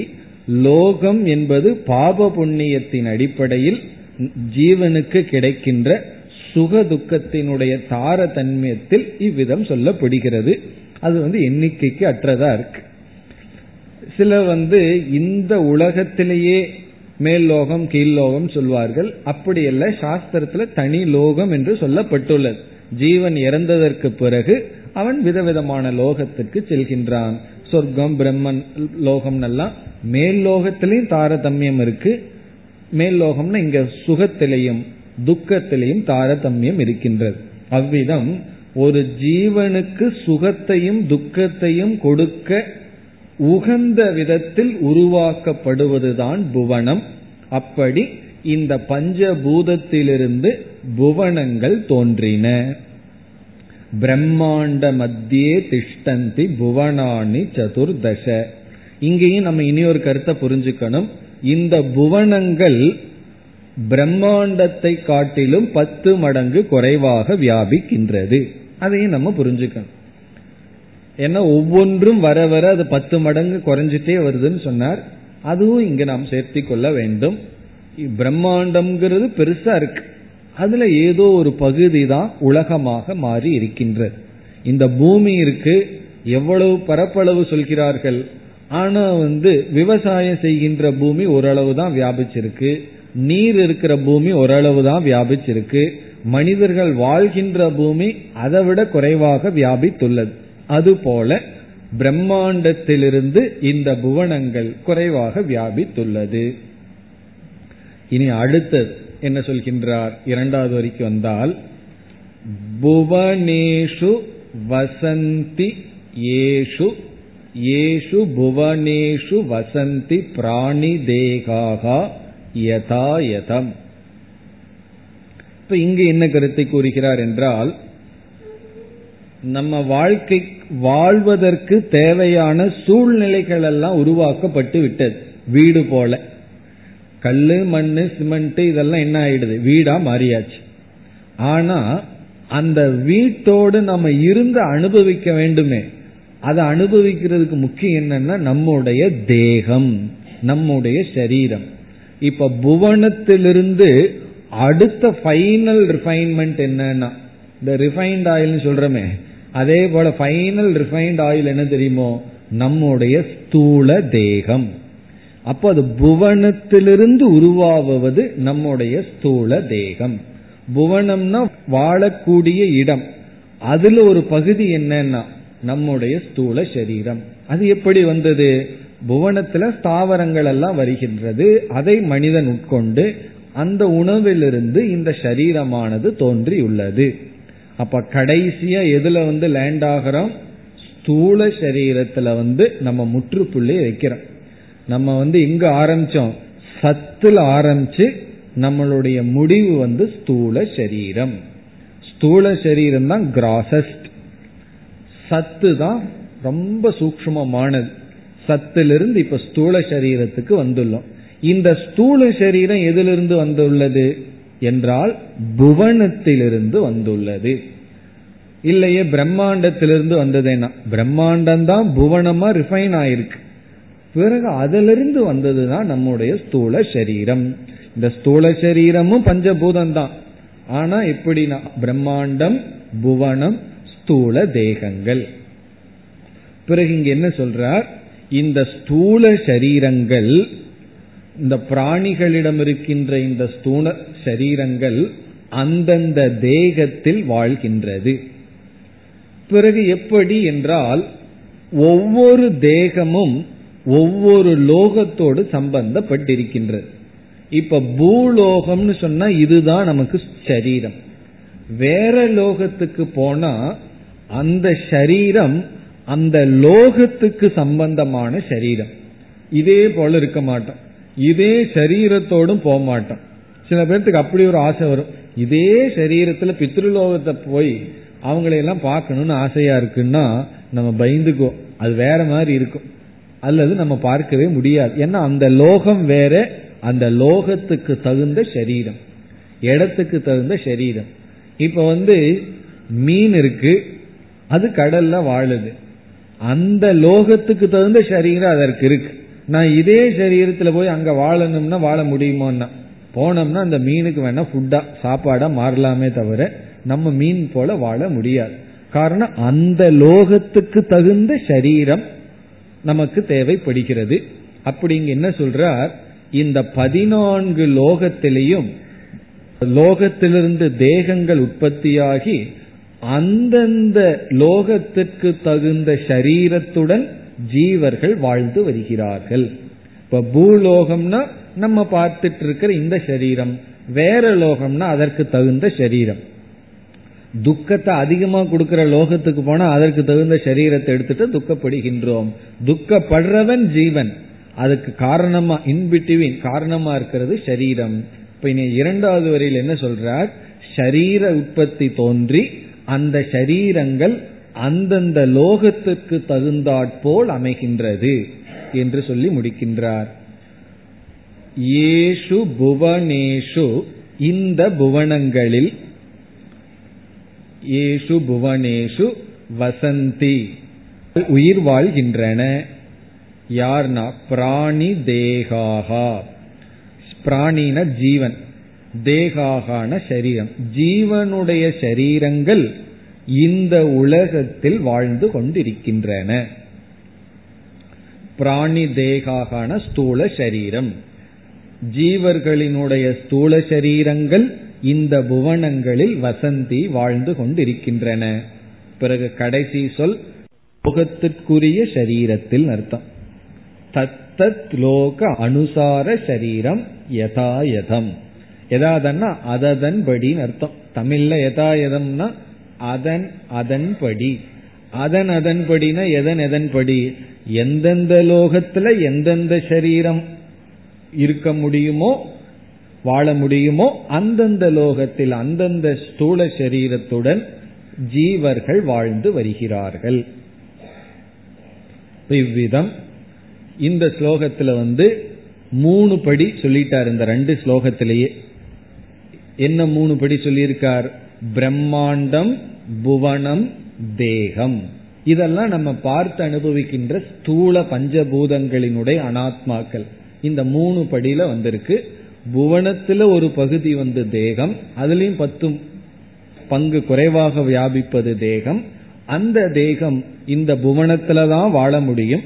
லோகம் என்பது பாப புண்ணியத்தின் அடிப்படையில் ஜீவனுக்கு கிடைக்கின்ற சுக துக்கத்தினுடைய தாரதன்மியத்தில் இவ்விதம் சொல்லப்படுகிறது. அது வந்து எண்ணிக்கைக்கு அற்றதா இருக்கு. சில வந்து இந்த உலகத்திலேயே மேல் லோகம் கீழ் லோகம் சொல்வார்கள். அப்படி அல்ல சாஸ்திரத்துல தனி லோகம் என்று சொல்லப்பட்டுள்ளது. ஜீவன் இறந்ததற்கு பிறகு அவன் விதவிதமான லோகத்திற்கு செல்கின்றான். சொர்க்கம் பிரம்மன் லோகம் எல்லாம் மேல் லோகத்திலையும் தாரதமியம் இருக்கு. மேல் லோகம்னா இங்க சுகத்திலையும் துக்கத்திலையும் தாரதமியம் இருக்கின்றது. அவ்விதம் ஒரு ஜீவனுக்கு சுகத்தையும் துக்கத்தையும் கொடுக்க உகந்த விதத்தில் உருவாக்கப்படுவதுதான் புவனம். அப்படி இந்த பஞ்சபூதத்திலிருந்து புவனங்கள் தோன்றின. பிரம்மாண்ட மத்தியே திஷ்டந்தி புவனானி சதுர்தச. இங்கேயும் நம்ம இனி ஒரு கருத்தை புரிஞ்சுக்கணும். இந்த புவனங்கள் பிரம்மாண்டத்தை காட்டிலும் பத்து மடங்கு குறைவாக வியாபிக்கின்றது. அதையும் நம்ம புரிஞ்சுக்கணும். ஏன்னா ஒவ்வொன்றும் வர வர அது பத்து மடங்கு குறைஞ்சிட்டே வருதுன்னு சொன்னார். அதுவும் இங்க நாம் சேர்த்தி கொள்ள வேண்டும். பிரம்மாண்டம்ங்கிறது பெருசா இருக்கு. அதுல ஏதோ ஒரு பகுதி தான் உலகமாக மாறி இருக்கின்றது இந்த பூமி இருக்கு எவ்வளவு பரப்பளவு சொல்கிறார்கள்? ஆனா வந்து விவசாயம் செய்கின்ற பூமி ஓரளவு தான் வியாபிச்சிருக்கு. நீர் இருக்கிற பூமி ஓரளவு தான் வியாபிச்சிருக்கு. மனிதர்கள் வாழ்கின்ற பூமி அதை விட குறைவாக வியாபித்துள்ளது. அதுபோல பிரம்மாண்டத்திலிருந்து இந்த புவனங்கள் குறைவாக வியாபித்துள்ளது. இனி அடுத்தது. என்ன சொல்கின்றார்? இரண்டாவது வரைக்கும் வந்தால் புவனேஷு வசந்தி ஏஷு ஏஷு புவனேஷு வசந்தி பிராணி தேகாகா யதாயதம். இப்ப இங்கு என்ன கருத்தை கூறுகிறார் என்றால் நம்ம வாழ்க்கை வாழ்வதற்கு தேவையான சூழ்நிலைகள் எல்லாம் உருவாக்கப்பட்டு விட்டது. வீடு போல. கல்லு மண்ணு சிமெண்ட் இதெல்லாம் என்ன ஆயிடுது? வீடா மாறியாச்சு. ஆனா அந்த வீட்டோடு நம்ம இருந்து அனுபவிக்க வேண்டுமே. அதை அனுபவிக்கிறதுக்கு முக்கியம் என்னன்னா நம்முடைய தேகம் நம்முடைய சரீரம். இப்ப புவனத்திலிருந்து அடுத்த ஃபைனல் ரிஃபைன்மெண்ட் என்னன்னா இந்த ரிஃபைன்ட் ஆயில்னு சொல்றமே அதே போல ஃபைனல் ரிஃபைன்ட் ஆயில் என்ன தெரியுமோ? நம்முடைய ஸ்தூல தேகம். அப்போ அது புவனத்திலிருந்து உருவாவது நம்முடைய ஸ்தூல தேகம். புவனம்னா வாழக்கூடிய இடம். அதுல ஒரு பகுதி என்னன்னா நம்முடைய ஸ்தூல சரீரம். அது எப்படி வந்தது? புவனத்துல ஸ்தாவரங்கள் எல்லாம் வருகின்றது. அதை மனிதன் உட்கொண்டு அந்த உணவிலிருந்து இந்த சரீரமானது தோன்றியுள்ளது அப்ப கடைசியா எதுல வந்து லேண்ட் ஆகிறோம்? ஸ்தூல சரீரத்துல வந்து நம்ம முற்றுப்புள்ளி வைக்கிறோம். நம்ம வந்து எங்க ஆரம்பிச்சோம். சத்துல ஆரம்பிச்சு நம்மளுடைய முடிவு வந்து ஸ்தூல சரீரம். ஸ்தூல சரீரம் தான் கிராசஸ்ட். சத்து தான் ரொம்ப சூக்மமானது சத்திலிருந்து இப்ப ஸ்தூல சரீரத்துக்கு வந்துள்ளோம். இந்த ஸ்தூல சரீரம் எதிலிருந்து வந்துள்ளது என்றால் புவனத்திலிருந்து வந்துள்ளது. இல்லையே பிரம்மாண்டத்திலிருந்து வந்ததுன்னா பிரம்மாண்டம் தான் புவனமா ரிஃபைன் ஆயிருக்கு. பிறகு அதிலிருந்து வந்ததுதான் நம்முடைய ஸ்தூல சரீரம். இந்த ஸ்தூல சரீரமும் பஞ்சபூதம் தான் ஆனா எப்படின்னா பிரம்மாண்டம் புவனம் ஸ்தூல தேகங்கள். பிறகு இங்க என்ன சொல்றார்? இந்த ஸ்தூல சரீரங்கள் இந்த பிராணிகளிடம் இருக்கின்ற இந்த ஸ்தூல சரீரங்கள் அந்தந்த தேகத்தில் வாழ்கின்றது. பிறகு எப்படி என்றால் ஒவ்வொரு தேகமும் ஒவ்வொரு லோகத்தோடு சம்பந்தப்பட்டிருக்கின்றது. இப்ப பூலோகம்னு சொன்னா இதுதான் நமக்கு சரீரம். வேற லோகத்துக்கு போனா அந்த சரீரம் அந்த லோகத்துக்கு சம்பந்தமான சரீரம். இதே போல இருக்க மாட்டோம். இதே சரீரத்தோடும் போக மாட்டோம். சில பேர்த்துக்கு அப்படி ஒரு ஆசை வரும். இதே சரீரத்துல பித்ருலோகத்தை போய் அவங்களையெல்லாம் பார்க்கணும்னு ஆசையா இருக்குன்னா நம்ம பயந்துக்குவோம். அது வேற மாதிரி இருக்கும். அல்லது நம்ம பார்க்கவே முடியாது. ஏன்னா அந்த லோகம் வேற அந்த லோகத்துக்கு தகுந்த சரீரம். இடத்துக்கு தகுந்த சரீரம். இப்ப வந்து மீன் இருக்கு அது கடல்ல வாழுது. அந்த லோகத்துக்கு தகுந்த சரீரம் அதற்கு இருக்கு. நான் இதே சரீரத்துல போய் அங்க வாழணும்னா வாழ முடியுமோன்னா போனோம்னா அந்த மீனுக்கு வேணா ஃபுட்டா சாப்பாடா மாறலாமே தவிர நம்ம மீன் போல வாழ முடியாது. காரணம் அந்த லோகத்துக்கு தகுந்த சரீரம் நமக்கு தேவைப்படுகிறது. அப்படிங்க என்ன சொல்றார்? இந்த பதினான்கு லோகத்திலையும் லோகத்திலிருந்து தேகங்கள் உற்பத்தியாகி அந்தந்த லோகத்திற்கு தகுந்த சரீரத்துடன் ஜீவர்கள் வாழ்ந்து வருகிறார்கள். இப்ப பூலோகம்னா நம்ம பார்த்துட்டு இருக்கிற இந்த சரீரம் வேற லோகம்னா அதற்கு தகுந்த சரீரம். துக்கத்தை அதிகமா கொடுக்கிற லோகத்துக்கு போனா அதற்கு தகுந்த சரீரத்தை எடுத்துட்டு துக்கப்படுகின்றோம். துக்கப்படுறவன் ஜீவன். அதுக்கு காரணமா இன்பிட்டுவின் காரணமா இருக்கிறது சரீரம். இப்ப இனி இரண்டாவது வரையில் என்ன சொல்றார்? ஷரீர உற்பத்தி தோன்றி அந்த ஷரீரங்கள் அந்தந்த லோகத்துக்கு தகுந்தாற்போல் அமைகின்றது என்று சொல்லி முடிக்கின்றார். ஏஷு புவனேஷு இந்த புவனங்களில் ஏஷு புவனேஷு வசந்தி. உயிர் வாழ்கின்றன. யார்னா? பிராணி தேகாகா. பிராணின ஜீவன். தேகாகான சரீரம். ஜீவனுடைய சரீரங்கள் இந்த உலகத்தில் வாழ்ந்து கொண்டிருக்கின்றன. பிராணி தேகாகான ஸ்தூல சரீரம். ஜீவர்களினுடைய ஸ்தூல சரீரங்கள் இந்த புவனங்களில் வசந்தி வாழ்ந்து கொண்டிருக்கின்றன. பிறகு கடைசி சொல் முகத்திற்குரிய சரீரத்தில் அர்த்தம். தத்தத் லோக அனுசார சரீரம் யதாயதம். எதாதன்னா அததன்படின்னு அர்த்தம். தமிழ்ல யதாயதம்னா அதன் அதன்படி. அதன் அதன்படினா எதன் எதன்படி? எந்தெந்த லோகத்துல எந்தெந்த சரீரம் இருக்க முடியுமோ வாழ முடியுமோ அந்தந்த லோகத்தில் அந்தந்த ஸ்தூல சரீரத்துடன் ஜீவர்கள் வாழ்ந்து வருகிறார்கள். இவ்விதம் இந்த ஸ்லோகத்துல வந்து மூணு படி சொல்லிட்டார் இந்த ரெண்டு ஸ்லோகத்திலேயே. என்ன மூணு படி சொல்லியிருக்கார்? பிரம்மாண்டம் புவனம் தேகம். இதெல்லாம் நம்ம பார்த்து அனுபவிக்கின்ற ஸ்தூல பஞ்சபூதங்களினுடைய அனாத்மாக்கள். இந்த மூணு படியில வந்திருக்கு. புவனத்துல ஒரு பகுதி வந்து தேகம் அதுலயும் பத்து பங்கு குறைவாக வியாபிப்பது தேகம். அந்த தேகம் இந்த புவனத்துல தான் வாழ முடியும்.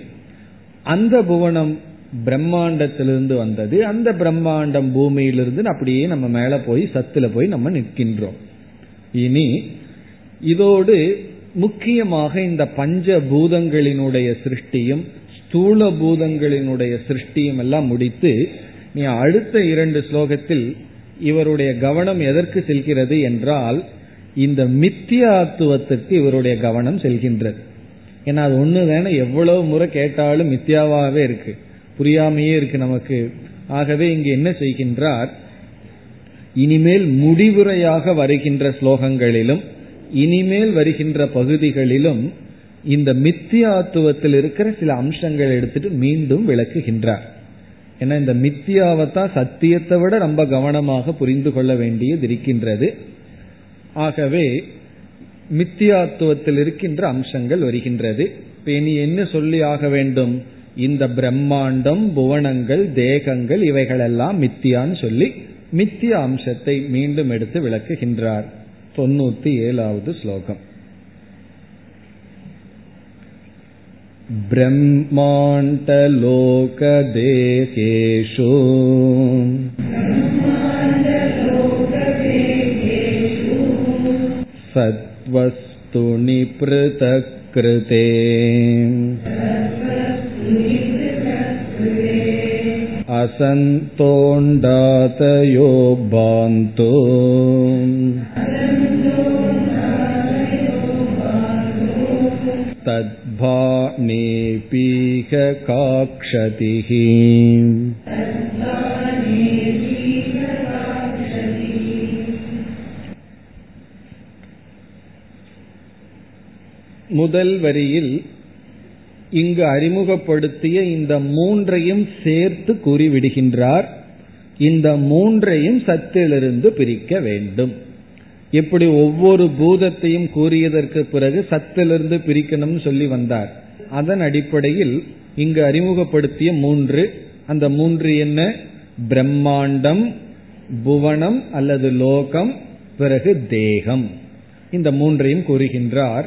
அந்த புவனம் பிரம்மாண்டத்திலிருந்து வந்தது. அந்த பிரம்மாண்டம் பூமியிலிருந்து அப்படியே நம்ம மேல போய் சத்துல போய் நம்ம நிற்கின்றோம். இனி இதோடு முக்கியமாக இந்த பஞ்ச பூதங்களினுடைய சிருஷ்டியும் ஸ்தூல பூதங்களினுடைய சிருஷ்டியும் எல்லாம் முடித்து நீ அடுத்த இரண்டு ஸ்லோகத்தில் இவருடைய கவனம் எதற்கு செல்கிறது என்றால் இந்த மித்தியாத்துவத்திற்கு இவருடைய கவனம் செல்கின்றது. ஏன்னா அது ஒன்று தானே எவ்வளவு முறை கேட்டாலும் மித்தியாவாகவே இருக்கு. புரியாமையே இருக்கு நமக்கு. ஆகவே இங்கு என்ன செய்கின்றார்? இனிமேல் முடிவுரையாக வருகின்ற ஸ்லோகங்களிலும் இனிமேல் வருகின்ற பகுதிகளிலும் இந்த மித்தியாத்துவத்தில் இருக்கிற சில அம்சங்கள் எடுத்துட்டு மீண்டும் விளக்குகின்றார். ஏன்னா இந்த மித்தியாவத்தான் சத்தியத்தை விட ரொம்ப கவனமாக புரிந்து கொள்ள வேண்டியது இருக்கின்றது. ஆகவே மித்தியாத்துவத்தில் இருக்கின்ற அம்சங்கள் வருகின்றது. இப்போ இனி என்ன சொல்லி ஆக வேண்டும்? இந்த பிரம்மாண்டம் புவனங்கள் தேகங்கள் இவைகளெல்லாம் மித்தியான்னு சொல்லி மித்திய அம்சத்தை மீண்டும் எடுத்து விளக்குகின்றார். தொண்ணூத்தி ஏழாவது ஸ்லோகம். ब्रह्माण्डलोकदेहेषु सत्त्वस्तुनि पृथक्कृते असन्तोण्डातयो भान्तो तद्भानेपीह काक्षतिः முதல் வரியில் இங்கு அறிமுகப்படுத்திய இந்த மூன்றையும் சேர்த்து கூறிவிடுகின்றார் இந்த மூன்றையும் சத்திலிருந்து பிரிக்க வேண்டும் இப்படி ஒவ்வொரு பூதத்தையும் கூறியதற்கு பிறகு சத்திலிருந்து பிரிக்கணும்னு சொல்லி வந்தார். அதன் அடிப்படையில் இங்கு அறிமுகப்படுத்திய மூன்று அந்த மூன்று என்ன? பிரம்மாண்டம் புவனம் அல்லது லோகம் பிறகு தேகம். இந்த மூன்றையும் கூறுகின்றார்.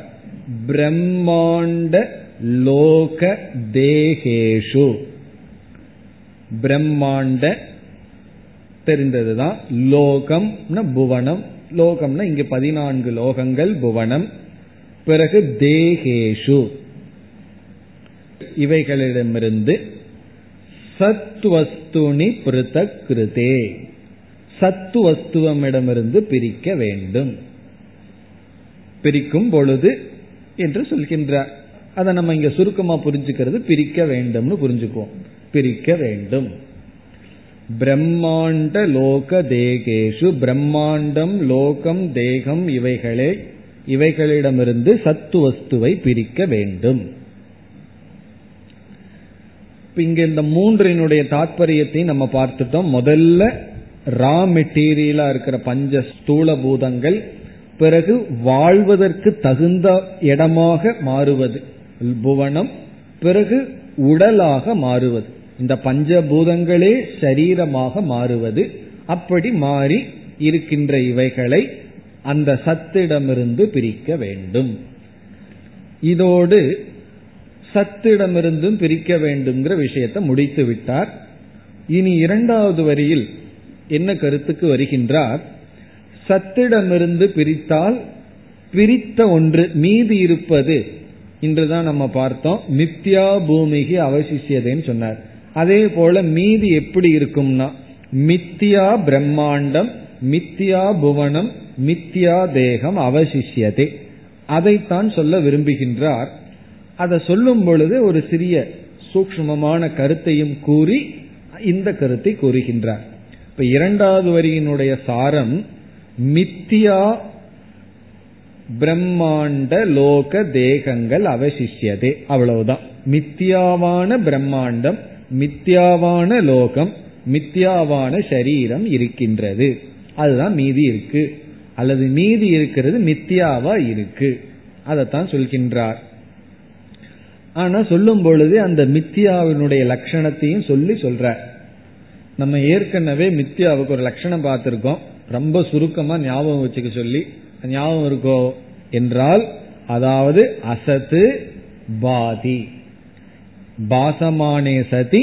பிரம்மாண்ட லோக தேகேஷு. பிரம்மாண்ட தெரிந்ததுதான் லோகம்னா புவனம். ஸ்லோகம்னா இங்கு பதினான்கு லோகங்கள் புவனம் பிறகு தேகேஷு. இவைகளிடமிருந்து சத்வஸ்துனி பிருத்தக் கிருதே சத்துவஸ்துவமிடமிருந்து பிரிக்க வேண்டும். பிரிக்கும் பொழுது என்று சொல்கின்றார். அதை நம்ம இங்க சுருக்கமா புரிஞ்சுக்கிறது பிரிக்க வேண்டும்னு புரிஞ்சுக்குவோம். பிரிக்க வேண்டும். பிரம்மாண்ட லோக தேகேஷு பிரம்மாண்டம் லோகம் தேகம் இவைகளே இவைகளிடமிருந்து சத்துவஸ்துவை பிரிக்க வேண்டும். இங்க இந்த மூன்றினுடைய தாற்பயத்தை நம்ம பார்த்துட்டோம். முதல்ல ரா மெட்டீரியலா இருக்கிற பஞ்ச ஸ்தூல பூதங்கள் பிறகு வாழ்வதற்கு தகுந்த இடமாக மாறுவது புவனம் பிறகு உடலாக மாறுவது. இந்த பஞ்சபூதங்களே சரீரமாக மாறுவது. அப்படி மாறி இருக்கின்ற இவைகளை அந்த சத்திடமிருந்து பிரிக்க வேண்டும். இதோடு சத்திடமிருந்தும் பிரிக்க வேண்டும்ங்கிற விஷயத்தை முடித்து விட்டார். இனி இரண்டாவது வரியில் என்ன கருத்துக்கு வருகின்றார்? சத்திடமிருந்து பிரித்தால் பிரித்த ஒன்று மீதி இருப்பது. இன்றுதான் நம்ம பார்த்தோம். மித்யா பூமிக்கு அவசிஷியதைன்னு சொன்னார். அதே போல மீதி எப்படி இருக்கும்னா மித்தியா பிரம்மாண்டம் மித்தியா புவனம் மித்தியா தேகம் அவசிஷியதே. அதைத்தான் சொல்ல விரும்புகின்றார். அதை சொல்லும் பொழுது ஒரு சிறிய சூக்மமான கருத்தையும் கூறி இந்த கருத்தை கூறுகின்றார். இப்ப இரண்டாவது வரியினுடைய சாரம் மித்தியா பிரம்மாண்ட லோக தேகங்கள் அவசிஷியதே. அவ்வளவுதான். மித்தியாவான பிரம்மாண்டம் மித்தியாவான லோகம் மித்தியாவான சரீரம் இருக்கின்றது. அதுதான் மீதி இருக்கு. அல்லது மீதி இருக்கிறது மித்தியாவா இருக்கு. அதைத்தான் சொல்கின்றார். ஆனா சொல்லும் பொழுது அந்த மித்தியாவினுடைய லட்சணத்தையும் சொல்லி சொல்ற நம்ம ஏற்கனவே மித்தியாவுக்கு ஒரு லட்சணம் பார்த்திருக்கோம். ரொம்ப சுருக்கமா ஞாபகம் வச்சுக்க சொல்லி. ஞாபகம் இருக்கோ? என்றால் அதாவது அசத்து பாதி. பாசமானே சதி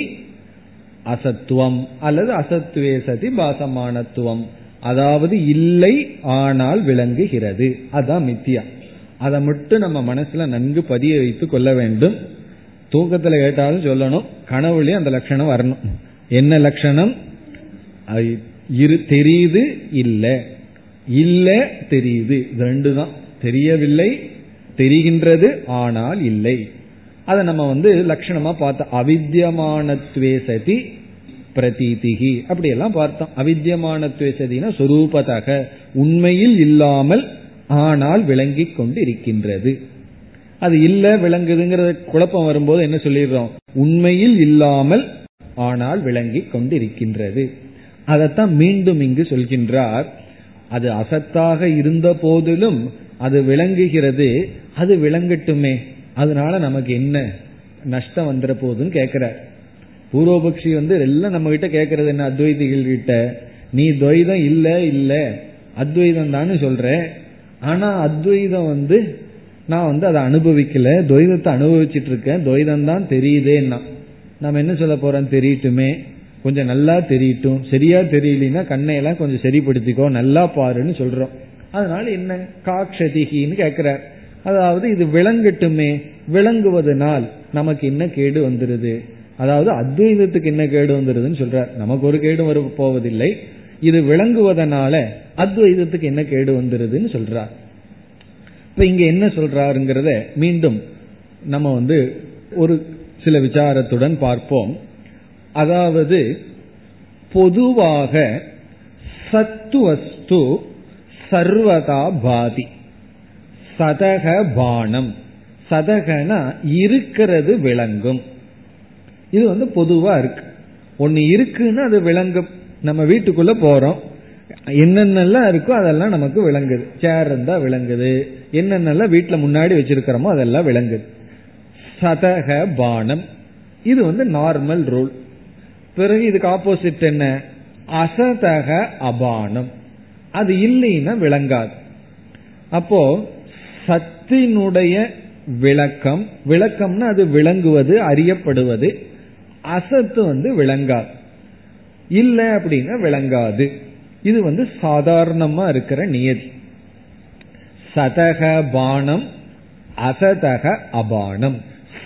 அசத்துவம் அல்லது அசத்துவே சதி பாசமானத்துவம். அதாவது இல்லை ஆனால் விளங்குகிறது. அதான் மித்தியா. அதை மட்டும் நம்ம மனசுல நன்கு பதிய வைத்து கொள்ள வேண்டும். தூக்கத்துல கேட்டாலும் சொல்லணும். கனவுலயும் அந்த லட்சணம் வரணும். என்ன லட்சணம்? இரு தெரியுது இல்லை. இல்லை தெரியுது. ரெண்டு தான் தெரியவில்லை தெரிகின்றது ஆனால் இல்லை. அதை நம்ம வந்து லட்சணமா பார்த்தோம் அவித்தியமானத்வே சதி பிரதீதிகி அப்படி எல்லாம் பார்த்தோம். அவித்தியமானத்வே சதினா சொரூபதாக உண்மையில் இல்லாமல் ஆனால் விளங்கி கொண்டு இருக்கின்றது அது இல்ல விளங்குதுங்கிற குழப்பம் வரும்போது என்ன சொல்லிடுறோம்? உண்மையில் இல்லாமல் ஆனால் விளங்கி கொண்டு இருக்கின்றது அதைத்தான் மீண்டும் இங்கு சொல்கின்றார். அது அசத்தாக இருந்த போதிலும் அது விளங்குகிறது. அது விளங்கட்டுமே. அதனால நமக்கு என்ன நஷ்டம் வந்துட போகுதுன்னு கேட்கிறார் பூர்வபக்ஷி வந்து எல்லாம் நம்ம கிட்ட கேட்கறது என்ன? அத்வைதிகள் கிட்ட. நீ துவைதம் இல்ல இல்ல. அத்வைதம் தான் சொல்ற. ஆனா அத்வைதம் வந்து நான் வந்து அதை அனுபவிக்கல. துவைதத்தை அனுபவிச்சுட்டு இருக்கேன் துவைதம் தான் தெரியுதேன்னா. நம்ம என்ன சொல்ல போறோம்? தெரியட்டுமே. கொஞ்சம் நல்லா தெரியட்டும் சரியா தெரியலனா கண்ணையெல்லாம் கொஞ்சம் சரிப்படுத்திக்கோ. நல்லா பாருன்னு சொல்றோம். அதனால என்ன? காக்ஷதிகின்னு கேட்கிறார் அதாவது இது விளங்கட்டுமே விளங்குவதனால் நமக்கு என்ன கேடு வந்துருது? அதாவது அத்வைதத்துக்கு என்ன கேடு வந்துருதுன்னு சொல்றார். நமக்கு ஒரு கேடு வர போவதில்லை. இது விளங்குவதனால அத்வைதத்துக்கு என்ன கேடு வந்துருதுன்னு சொல்றார். இப்ப இங்க என்ன சொல்றாருங்கிறத மீண்டும் நம்ம வந்து ஒரு சில விசாரத்துடன் பார்ப்போம். அதாவது பொதுவாக சத்து வஸ்து சர்வதா பாதி. சதக பானம். சதகனா இருக்கிறது விளங்கும். இது வந்து பொதுவா இருக்கு. ஒன்னு இருக்குன்னா அது விளங்கும். நம்ம வீட்டுக்குள்ள போறோம். என்னென்னலாம் இருக்கோ அதெல்லாம் நமக்கு விளங்குது. சேர் இருந்தா விளங்குது. என்னென்னலாம் வீட்டுல முன்னாடி வச்சிருக்கிறோமோ அதெல்லாம் விளங்குது. சதக பானம். இது வந்து நார்மல் ரூல் பிறகு இதுக்கு ஆப்போசிட் என்ன? அசதக அபானம். அது இல்லைன்னா விளங்காது. அப்போ சத்தினுடைய விளக்கம் விளக்கம்னா அது விளங்குவது அறியப்படுவது. அசத்து வந்து விளங்காது. இல்லை அப்படின்னா விளங்காது. இது வந்து சாதாரணமா இருக்கிற நியதி. சதக பானம் அசதக அபானம்.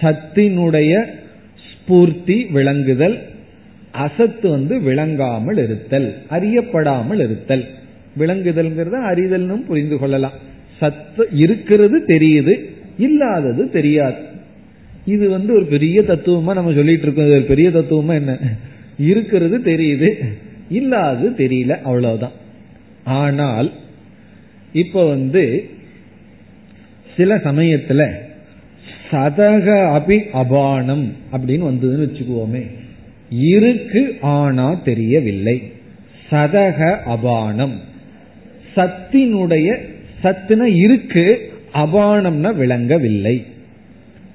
சத்தினுடைய ஸ்பூர்த்தி விளங்குதல். அசத்து வந்து விளங்காமல் இருத்தல் அறியப்படாமல் இருத்தல். விளங்குதல்ங்கிறத அறிதல்னு புரிந்து கொள்ளலாம். சத்து இருக்கிறது தெரியுது இல்லாதது தெரியாது. இது வந்து ஒரு பெரிய தத்துவமா நம்ம சொல்லிட்டு இருக்கோம். ஒரு பெரிய தத்துவமா என்ன? இருக்கிறது தெரியுது இல்லாதது தெரியல அவ்வளவுதான். ஆனால் இப்ப வந்து சில சமயத்துல சதக அபி அபானம் அப்படின்னு வந்ததுன்னு வச்சுக்குவோமே. இருக்கு ஆனா தெரியவில்லை. சதக அபானம். சத்தினுடைய சத்துன இருக்கு அபானம்னா விளங்கவில்லை.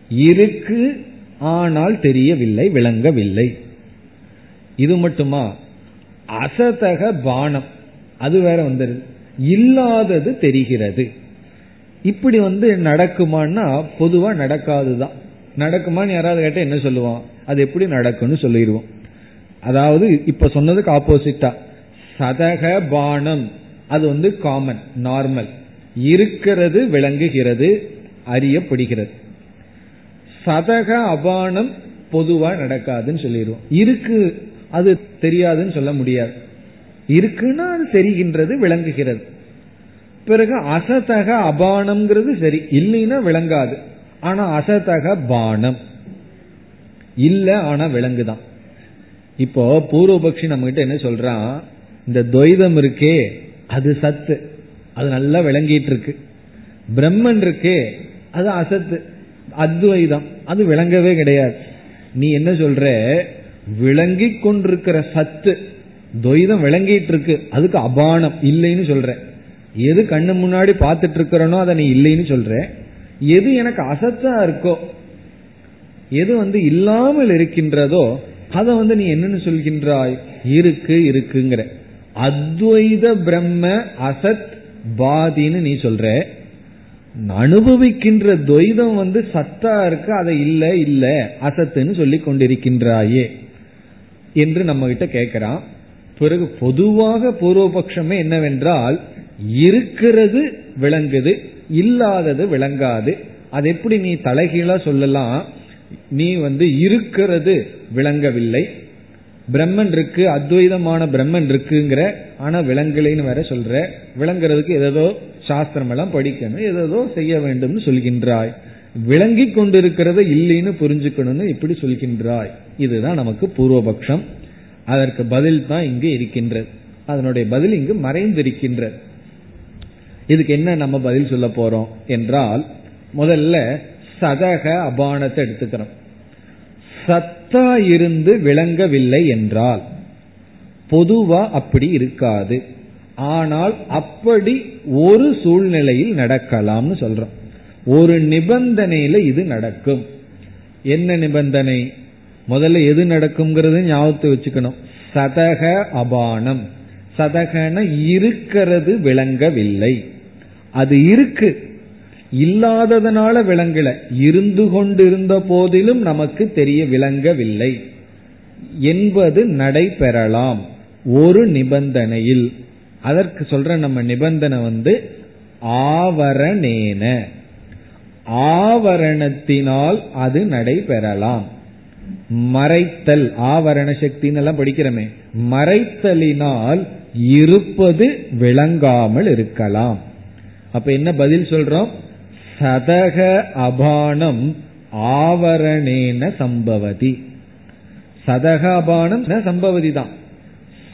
இருக்கு ஆனால் தெரியவில்லை விளங்கவில்லை. இது மட்டுமா? அசதக பானம். அது வேற வந்துருது. இல்லாதது தெரிகிறது. இப்படி வந்து நடக்குமான்னா பொதுவா நடக்காதுதான். நடக்குமான்னு யாராவது கேட்டா என்ன சொல்லுவான்? அது எப்படி நடக்கும்னு சொல்லிடுவோம். அதாவது இப்ப சொன்னதுக்கு ஆப்போசிட்டா சதக பானம். அது வந்து காமன் நார்மல் இருக்கிறது விளங்குகிறது அறியப்படுகிறது. சதக அபானம் பொதுவா நடக்காதுன்னு சொல்லிடுவோம். இருக்கு அது தெரியாதுன்னு சொல்ல முடியாது. இருக்குன்னா அது தெரிகின்றது விளங்குகிறது. பிறகு அசதக அபானம்ங்கிறது சரி இல்லைன்னா விளங்காது. ஆனா அசதக பானம். இல்ல ஆனா விலங்குதான் இப்போ பூர்வபக்ஷி நம்ம கிட்ட என்ன சொல்றான்? இந்த துவைதம் இருக்கே அது சத்து. அது நல்லா விளங்கிட்டு இருக்கு பிரம்மன் இருக்கு அது அசத்து அத்வைதம் அது விளங்கவே கிடையாது. நீ என்ன சொல்ற? விளங்கி கொண்டிருக்கிற சத்து துவைதம் விளங்கிட்டு இருக்கு அதுக்கு அபானம் இல்லைன்னு சொல்ற. எது கண்ணு முன்னாடி பார்த்துட்டு இருக்கிறனோ அதை நீ இல்லைன்னு சொல்ற. எது எனக்கு அசத்தா இருக்கோ எது வந்து இல்லாமல் இருக்கின்றதோ அதை வந்து நீ என்னன்னு சொல்கின்றாய்? இருக்கு இருக்குங்கிற. அத்வைத பிரம்ம அசத் பாதின்னு நீ சொல்ற அனுபவிக்கின்ற துவைதம் வந்து சத்தா இருக்கு அதை இல்ல இல்ல அசத்துன்னு சொல்லி கொண்டிருக்கின்றாயே என்று நம்ம கிட்ட கேட்கிறான். பிறகு பொதுவாக பூர்வபக்ஷமே என்னவென்றால் இருக்கிறது விளங்குது இல்லாதது விளங்காது. அது எப்படி நீ தலைகீழா சொல்லலாம்? நீ வந்து இருக்கிறது விளங்கவில்லை. பிரம்மன் இருக்கு அத்வைதமான பிரம்மன் இருக்குங்கிற ஆனா விளங்கலைன்னு வேற சொல்ற. விளங்குறதுக்கு ஏதோ சாஸ்திரம் எல்லாம் படிக்கணும் ஏதோ செய்ய வேண்டும்னு சொல்கின்றாய். விளங்கி கொண்டிருக்கிறத இல்லைன்னு புரிஞ்சுக்கணும்னு இப்படி சொல்கின்றாய். இதுதான் நமக்கு பூர்வபக்ஷம். அதற்கு பதில் தான் இங்கு இருக்கின்றது. அதனுடைய பதில் இங்கு மறைந்திருக்கின்றது. இதுக்கு என்ன நம்ம பதில் சொல்ல போறோம் என்றால் முதல்ல சதக அபானத்தை எடுத்துக்கிறோம். சத்தா இருந்து விளங்கவில்லை என்றால் பொதுவா அப்படி இருக்காது. ஆனால் அப்படி ஒரு சூழ்நிலையில் நடக்கலாம்னு சொல்றோம். ஒரு நிபந்தனையில இது நடக்கும். என்ன நிபந்தனை? முதல்ல எது நடக்கும்ங்கிறது ஞாபகத்தை வச்சுக்கணும். சதக அபானம். சதகன இருக்கிறது விளங்கவில்லை. அது இருக்கு. இல்லாததனால விளங்கல. இருந்து கொண்டிருந்த போதிலும் நமக்கு தெரிய விளங்கவில்லை. என்பது நடைபெறலாம். ஒரு நிபந்தனையில். அதற்கு சொல்ற நம்ம நிபந்தனை வந்து ஆவரணேன. ஆவரணத்தினால் அது நடைபெறலாம். மறைத்தல் ஆவரண சக்தின்னு எல்லாம் படிக்கிறோமே. மறைத்தலினால் இருப்பது விளங்காமல் இருக்கலாம். அப்ப என்ன பதில் சொல்றோம்? சதக அபானம் ஆவரணேன சம்பவதி. சதக அபானம் சம்பவதி தான்.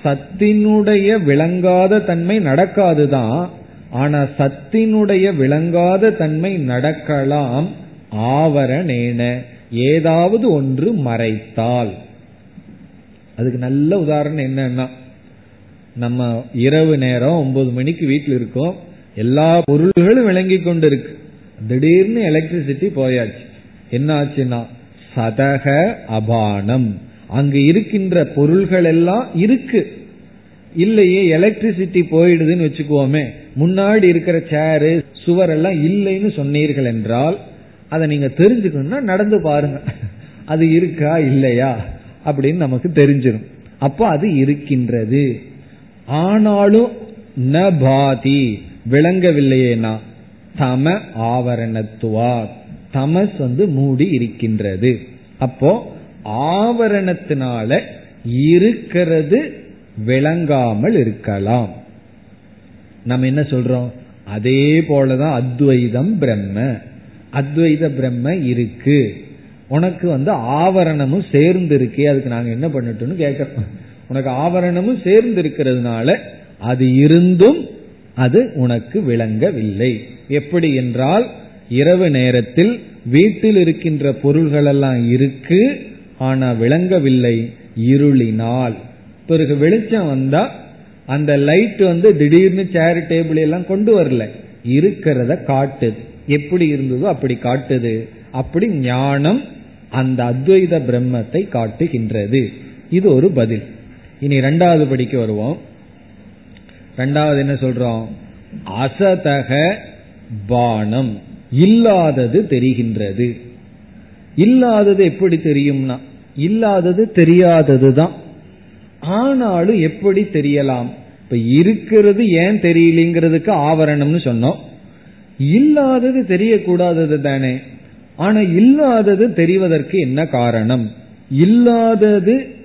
சத்தினுடைய விளங்காத தன்மை நடக்காதுதான் ஆனா சத்தினுடைய விளங்காத தன்மை நடக்கலாம் ஆவரணேன. ஏதாவது ஒன்று மறைத்தால். அதுக்கு நல்ல உதாரணம் என்னன்னா நம்ம இரவு நேரம் ஒன்பது மணிக்கு வீட்டில் இருக்கோம். எல்லா பொருள்களும் விளங்கி கொண்டு இருக்கு திடீர்னு எலக்ட்ரிசிட்டி போயாச்சு. என்ன ஆச்சுன்னா சதக அபானம். அங்கு இருக்கின்ற பொருள்கள் எல்லாம் இருக்கு. இல்லையே எலக்ட்ரிசிட்டி போயிடுதுன்னு வச்சுக்குவோமே. முன்னாடி இருக்கிற சேரு சுவர் எல்லாம் இல்லைன்னு சொன்னீர்கள் என்றால் அதை நீங்க தெரிஞ்சுக்கணும்னா நடந்து பாருங்க. அது இருக்கா இல்லையா? அப்படின்னு நமக்கு தெரிஞ்சிடும் அப்போ அது இருக்கின்றது. ஆனாலும் ந பாதி விளங்கவில்லையேனா? தம ஆவரணத்துவா தமஸ் வந்து மூடி இருக்கின்றது. அப்போ ஆவரணத்தினால இருக்கிறது விளங்காமல் இருக்கலாம். நம்ம என்ன சொல்றோம்? அதே போலதான் அத்வைதம் பிரம்ம. அத்வைத பிரம்ம இருக்கு. உனக்கு வந்து ஆவரணமும் சேர்ந்து இருக்கே அதுக்கு நாங்க என்ன பண்ணட்டும்னு கேட்கறோம். உனக்கு ஆவரணமும் சேர்ந்து இருக்கிறதுனால அது இருந்தும் அது உனக்கு விளங்கவில்லை. எப்படி என்றால் இரவு நேரத்தில் வீட்டில் இருக்கின்ற பொருள்களெல்லாம் இருக்கு ஆனா விளங்கவில்லை. இருளினால். பிறகு வெளிச்சம் வந்தா அந்த லைட் வந்து திடீர்னு சேர் டேபிள் எல்லாம் கொண்டு வரல. இருக்கிறத காட்டுது. எப்படி இருந்ததோ அப்படி காட்டுது. அப்படி ஞானம் அந்த அத்வைத பிரம்மத்தை காட்டுகின்றது. இது ஒரு பதில். இனி ரெண்டாவது படிக்க வருவோம். ரெண்டாவது என்ன சொல்றோம்? அசதக பானம். இல்லாதது தெரிகின்றது. இல்லாதது எப்படி தெரியும்னா இல்லாதது தெரியாதது தான் ஆனாலும் எப்படி தெரியலாம்? இப்ப இருக்கிறது ஏன் தெரியலங்கிறதுக்கு ஆவரணம்னு சொன்னோம். இல்லாதது தெரியக்கூடாதது தானே. ஆனா இல்லாதது தெரிவதற்கு என்ன காரணம்? இல்லாதது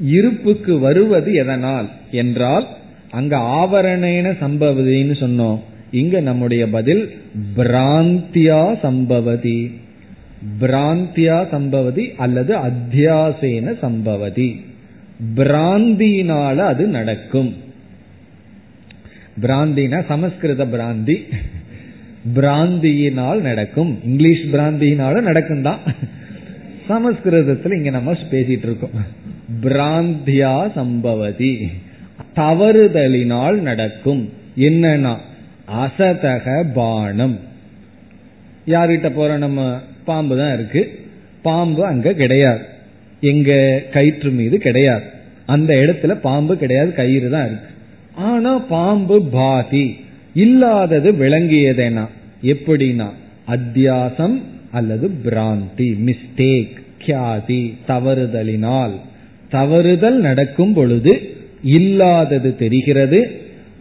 இருப்புக்கு வருவது எதனால்? என்றால் அங்க ஆவரணேன சம்பவதின்னு சொன்னோம். இங்க நம்முடைய பதில் பிராந்தியா சம்பவதி. பிராந்தியா சம்பவதி அல்லது அத்தியாசேன சம்பவதி. பிராந்தியினால அது நடக்கும். பிராந்தினா சமஸ்கிருத பிராந்தி. பிராந்தியினால் நடக்கும். இங்கிலீஷ் பிராந்தியினால நடக்கும் தான் சமஸ்கிருதத்துல இங்க நம்ம பேசிட்டு இருக்கோம். பிராந்தியா சம்பவதி. தவறுதலினால் நடக்கும். என்னன்னா அசதக பானம். யார்கிட்ட போற நம்ம பாம்பு தான் இருக்கு. பாம்பு அங்க கிடையாது. எங்க கயிற்று மீது கிடையாது. அந்த இடத்துல பாம்பு கிடையாது கயிறு தான் இருக்கு. ஆனா பாம்பு பாதி. இல்லாதது விளங்கியதேனா? எப்படின்னா அத்தியாசம் அல்லது பிராந்தி மிஸ்டேக் கியாதி தவறுதலினால். தவறுதல் நடக்கும் பொழுது இல்லாதது தெரிகிறது.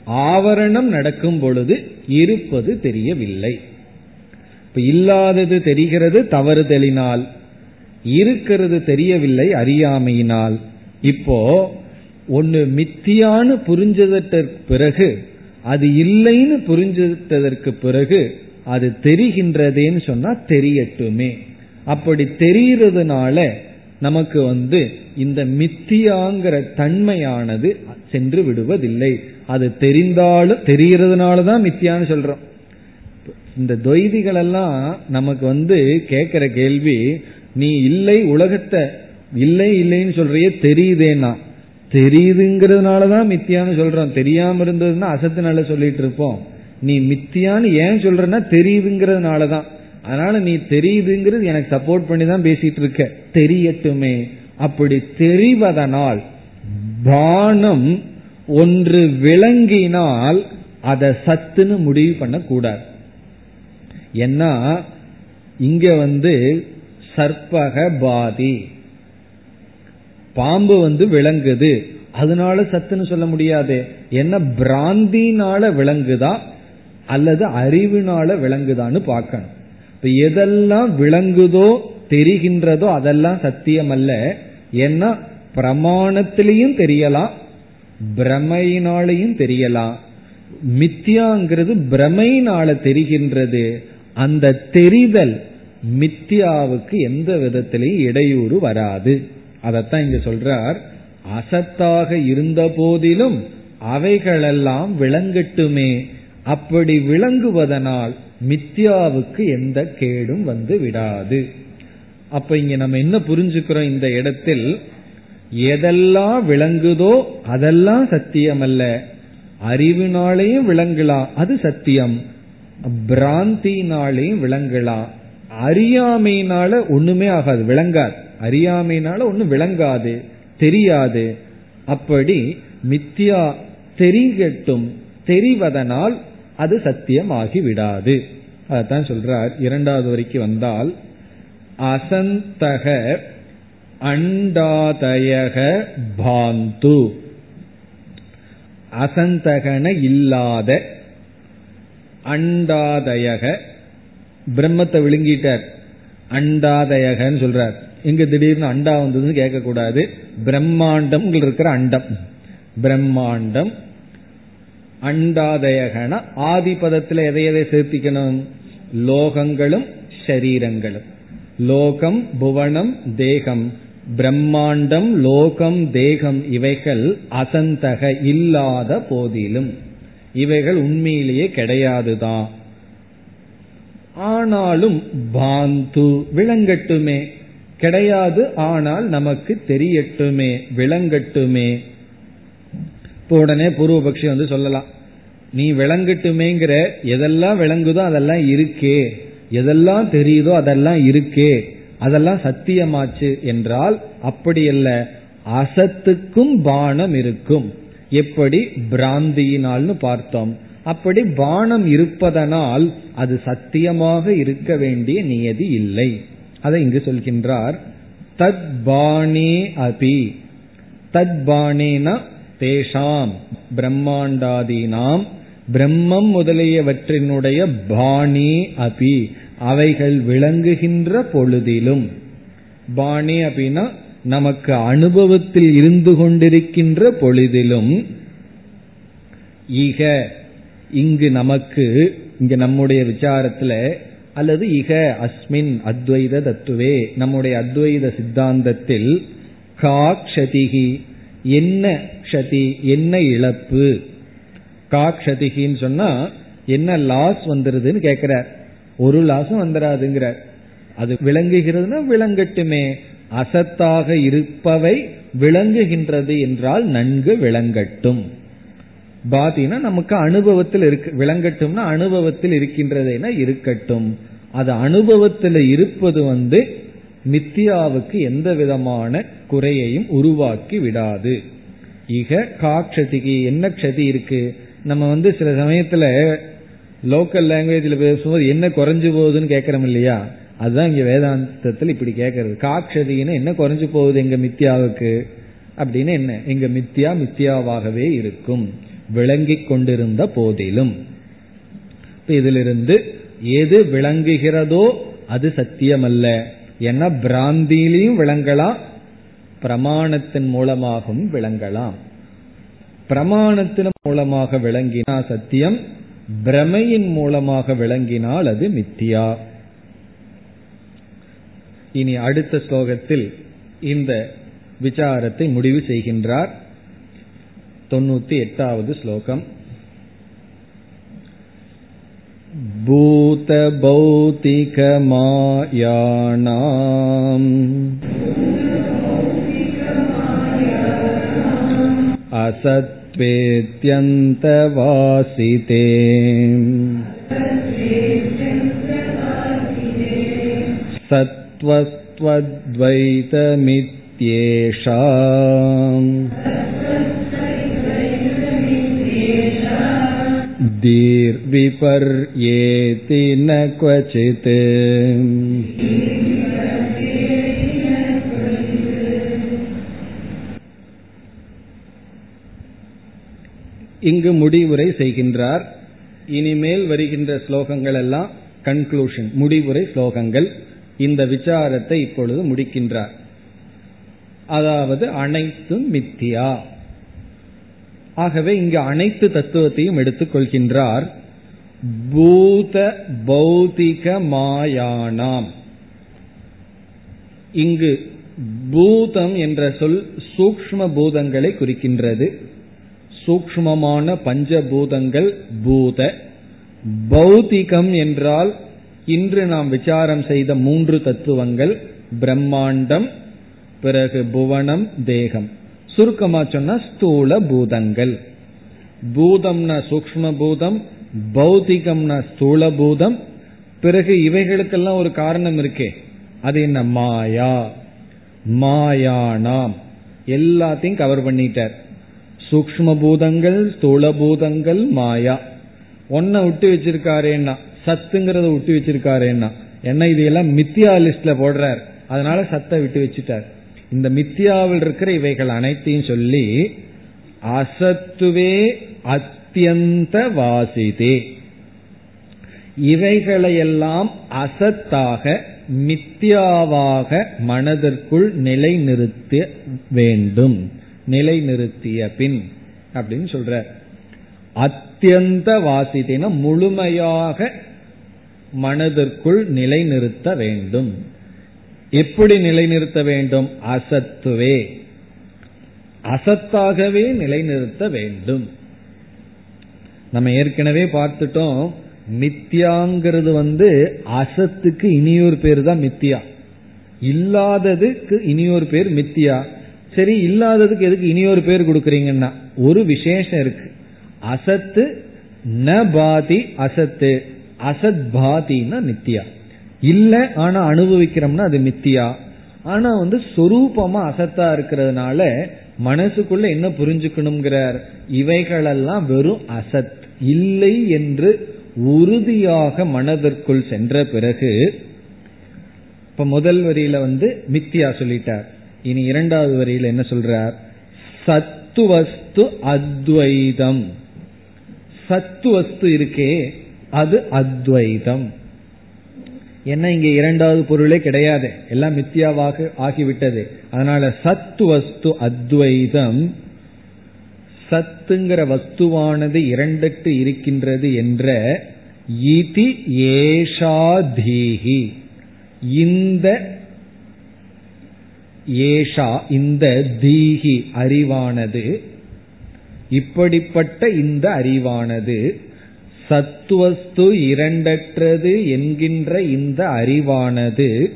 ஆவரணம் நடக்கும் பொழுது இருப்பது தெரியவில்லை. இப்ப இல்லாதது தெரிகிறது தவறுதலினால். இருக்கிறது தெரியவில்லை அறியாமையினால். இப்போ ஒன்னு மித்தியான்னு புரிஞ்சதற்கு பிறகு அது இல்லைன்னு புரிஞ்சதற்கு பிறகு அது தெரிகின்றதேன்னு சொன்னா தெரியட்டுமே. அப்படி தெரியறதுனால நமக்கு வந்து இந்த மித்தியாங்கிற தன்மையானது சென்று விடுவதில்லை. அது தெரிந்தாலும் தெரிகிறதுனால தான் மித்தியான்னு சொல்றோம். இந்த தொய்திகள் எல்லாம் நமக்கு வந்து கேட்கிற கேள்வி நீ இல்லை உலகத்தை இல்லை இல்லைன்னு சொல்றியே தெரியுதேனா தெரியுதுங்கிறதுனாலதான் மித்தியான்னு சொல்றோம். தெரியாம இருந்ததுன்னா அசத்தினால சொல்லிட்டு இருப்போம். நீ மித்தியான்னு ஏன் சொல்றன்னா தெரியுதுங்கிறதுனாலதான். அதனால நீ தெரியுதுங்கிறது எனக்கு சப்போர்ட் பண்ணி தான் பேசிட்டு இருக்க. தெரியட்டுமே. அப்படி தெரிவதனால் பானம் ஒன்று விளங்கினால் அதை சத்துன்னு முடிவு பண்ணக்கூடாது. ஏன்னா இங்க வந்து சர்ப்பக பாதி. பாம்பு வந்து விளங்குது. அதனால சத்துன்னு சொல்ல முடியாது. என்ன பிராந்தினால விளங்குதா? அல்லது அறிவினால விளங்குதான்னு பார்க்கணும். இப்ப எதெல்லாம் விளங்குதோ தெரிகின்றதோ அதெல்லாம் சத்தியம் அல்ல ஏன்னா பிரமாணத்திலையும் தெரியலாம் பிரமையினாலையும் தெரியலாம். மித்தியாங்கிறது பிரமையினால தெரிகின்றது. அந்த தெரிதல் மித்தியாவுக்கு எந்த விதத்திலையும் இடையூறு வராது. அதத்தான் இங்க சொல்றார் அசத்தாக இருந்த போதிலும் அவைகளெல்லாம் விளங்கட்டுமே. அப்படி விளங்குவதனால் மித்யாவுக்கு எந்த கேடும் வந்து விடாது. அப்ப இங்க நம்ம என்ன புரிஞ்சுக்கிறோம் இந்த இடத்தில்? எதெல்லாம் விளங்குதோ அதெல்லாம் சத்தியம் அல்ல. அறிவினாலேயும் விளங்கலாம் அது சத்தியம். பிராந்தினாலையும் விளங்கலாம். அறியாமையினால ஒண்ணுமே ஆகாது விளங்காது. அறியாமையினால ஒண்ணு விளங்காது தெரியாது. அப்படி மித்யா தெரிகட்டும் தெரிவதனால் அது சத்தியமாகி விடாது அதான் சொல்றார். இரண்டாவது வரைக்கும் வந்தால் அசந்தக அண்டாதயக பாந்து. அசந்தகன இல்லாத அண்டாதயக பிரம்மத்தை விழுங்கிட்டார். அண்டாதயகன்னு சொல்றார். எங்க திடீர்னு அண்டா வந்ததுன்னு கேட்கக்கூடாது. பிரம்மாண்டம் இருக்கிற அண்டம். பிரம்மாண்டம் அண்டாதயகன ஆதி பதத்துல எதை எதை சேர்த்திக்கணும்? லோகங்களும் ஷரீரங்களும். லோகம் புவனம் தேகம். பிரம்மாண்டம் லோகம் தேகம் இவைகள் அசந்தக இல்லாத போதிலும். இவைகள் உண்மையிலேயே கிடையாதுதான். ஆனாலும் பாந்து விளங்கட்டுமே. கிடையாது ஆனால் நமக்கு தெரியட்டுமே. விளங்கட்டுமே. இப்போ உடனே பூர்வபக்ஷி வந்து சொல்லலாம். நீ விளங்கட்டுமேங்கிற எதெல்லாம் விளங்குதோ அதெல்லாம் இருக்கே. எதெல்லாம் தெரியுதோ அதெல்லாம் இருக்கே. அதெல்லாம் சத்தியமாச்சு என்றால் அப்படி அல்ல அசத்துக்கும் பானம் இருக்கும். எப்படி? பிராந்தியினால்னு பார்த்தோம். அப்படி பானம் இருப்பதனால் அது சத்தியமாக இருக்க வேண்டிய நியதி இல்லை. அதை இங்கு சொல்கின்றார். தத் பாணே அபி. தத் பாணேனா தேஷாம் பிரம்மாண்டாதீனாம் பிரம்மம் முதலியவற்றினுடைய பாணி அபி. அவைகள் விளங்குகின்ற பொழுதிலும். பாணி அப்படின்னா நமக்கு அனுபவத்தில் இருந்து கொண்டிருக்கின்ற பொழுதிலும். இக இங்கு நமக்கு இங்கு நம்முடைய விசாரத்துல அல்லது இக அஸ்மின் அத்வைத தத்துவே நம்முடைய அத்வைத சித்தாந்தத்தில் கா க்ஷதிகி என்ன க்ஷதி என்ன இழப்பு? கா கஷதிகின்னு சொன்னா என்ன லாஸ் வந்துருதுன்னு கேட்கிறார் ஒரு லாஸும் வந்துடாதுங்கிறார் அது விளங்குகிறதுனா விளங்கட்டுமே. அசத்தாக இருப்பவை விளங்குகின்றது என்றால் நன்கு விளங்கட்டும். பாதினா நமக்கு அனுபவத்தில் இருக்கு விளங்கட்டும்னா அனுபவத்தில் இருக்கின்றதுனா இருக்கட்டும். அது அனுபவத்தில் இருப்பது வந்து மித்தியாவுக்கு எந்த விதமான குறையையும் உருவாக்கி விடாது. இக காட்சதிக்கு என்ன கதி இருக்கு? நம்ம வந்து சில சமயத்துல லோக்கல் லாங்குவேஜ்ல பேசும்போது என்ன குறைஞ்சு போகுதுன்னு கேட்கறோம் இல்லையா? அதுதான் இங்க வேதாந்தத்தில் இப்படி கேட்கறது காட்சதின்னு என்ன குறைஞ்சு போகுது எங்க மித்தியாவுக்கு அப்படின்னு என்ன? எங்க மித்தியா மித்தியாவாகவே இருக்கும். விளங்கி கொண்டிருந்த போதிலும். இதிலிருந்து எது விளங்குகிறதோ அது சத்தியமல்ல. ஏன்னா பிராந்தியிலையும் விளங்கலாம் பிரமாணத்தின் மூலமாகவும் விளங்கலாம். பிரமாணத்தின் மூலமாக விளங்கினா சத்தியம் பிரமையின் மூலமாக விளங்கினால் அது மித்தியா இனி அடுத்த ஸ்லோகத்தில் இந்த விசாரத்தை முடிவு செய்கின்றார் தொண்ணூத்தி எட்டாவது ஸ்லோகம் भूतभौतिकमायाणाम् असत्त्वेत्यन्तवासिते सत्त्वस्त्वद्वैतमित्येषा दीर्विपर्येति न क्वचित् இங்கு முடிவுரை செய்கின்றார். இனிமேல் வருகின்ற ஸ்லோகங்கள் எல்லாம் கன்க்ளூஷன் முடிவுரை ஸ்லோகங்கள். இந்த விசாரத்தை இப்பொழுது முடிக்கின்றார். அதாவது அனைத்தும் மித்தியா. ஆகவே இங்கு அனைத்து தத்துவத்தையும் எடுத்துக் கொள்கின்றார் பூத பௌதிக மாயானாம். இங்கு பூதம் என்ற சொல் சூக்ம பூதங்களை குறிக்கின்றது. சூக்மமான பஞ்சபூதங்கள் பூத. பௌதிகம் என்றால் இன்று நாம் விசாரம் செய்த மூன்று தத்துவங்கள். பிரம்மாண்டம் பிறகு புவனம் தேகம். சுருக்கமா சொன்னா ஸ்தூல பூதங்கள். பூதம்னா சூக்ம பூதம் பௌதிகம்னா ஸ்தூல பூதம் பிறகு இவைகளுக்கெல்லாம் ஒரு காரணம் இருக்கே. அது என்ன? மாயா. மாயானாம். எல்லாத்தையும் கவர் பண்ணிட்டார். சூக்ம பூதங்கள் ஸ்தூல பூதங்கள் மாயா. ஒன்ன விட்டு வச்சிருக்காரேன்னா சத்துங்கிறத விட்டு வச்சிருக்காரேன்னா என்ன இதையெல்லாம் மித்தியா லிஸ்ட்ல போடுறார். அதனால சத்தை விட்டு வச்சுட்டார். இந்த மித்தியாவில் இருக்கிற இவைகள் அனைத்தையும் சொல்லி அசத்துவே அத்தியந்த வாசிதே. இவைகளையெல்லாம் அசத்தாக மித்தியாவாக மனதிற்குள் நிலைநிறுத்த வேண்டும். நிலைநிறுத்திய பின் அப்படின்னு சொல்ற. அத்தியந்த வாசித்தின முழுமையாக மனதிற்குள் நிலைநிறுத்த வேண்டும். எப்படி நிலைநிறுத்த வேண்டும்? அசத்துவே. அசத்தாகவே நிலைநிறுத்த வேண்டும். நம்ம ஏற்கனவே பார்த்துட்டோம் மித்தியாங்கிறது வந்து அசத்துக்கு இனியொரு பேர் தான் மித்தியா. இல்லாததுக்கு இனியொரு பேர் மித்தியா. சரி இல்லாததுக்கு எதுக்கு இனியொரு பேர் கொடுக்கறீங்கன்னா? ஒரு விசேஷம் இருக்கு. அசத்து ந பாதி அசத்து. அசத் பாதினா நித்தியா. இல்ல ஆனா அனுபவிக்கிறோம்னா அது மித்தியா ஆனா வந்து சொரூபமா அசத்தா இருக்கிறதுனால மனசுக்குள்ள என்ன புரிஞ்சுக்கணுங்கிறார் இவைகளெல்லாம் வெறும் அசத். இல்லை என்று உறுதியாக மனதிற்குள் சென்ற பிறகு இப்ப முதல் வரியில வந்து மித்தியா சொல்லிட்டார். இனி இரண்டாவது வரியில் என்ன சொல்றார்? சத்துவஸ்து அத்வைதம். சத்துவஸ்து இருக்கே அது அத்வைதம். என்ன இங்க இரண்டாவது பொருளே கிடையாது. எல்லாம் மித்தியாவாக ஆகிவிட்டது. அதனால சத்து வஸ்து அத்வைதம். சத்துங்கிற வஸ்துவானது இரண்டுக்கு இருக்கின்றது என்ற இதி ஏஷாதீகி இந்த ஏஷா இந்த தீஹி அறிவானது இப்படிப்பட்ட இந்த அறிவானது சத்துவஸ்து இரண்டற்றது என்கின்ற இந்த அறிவானது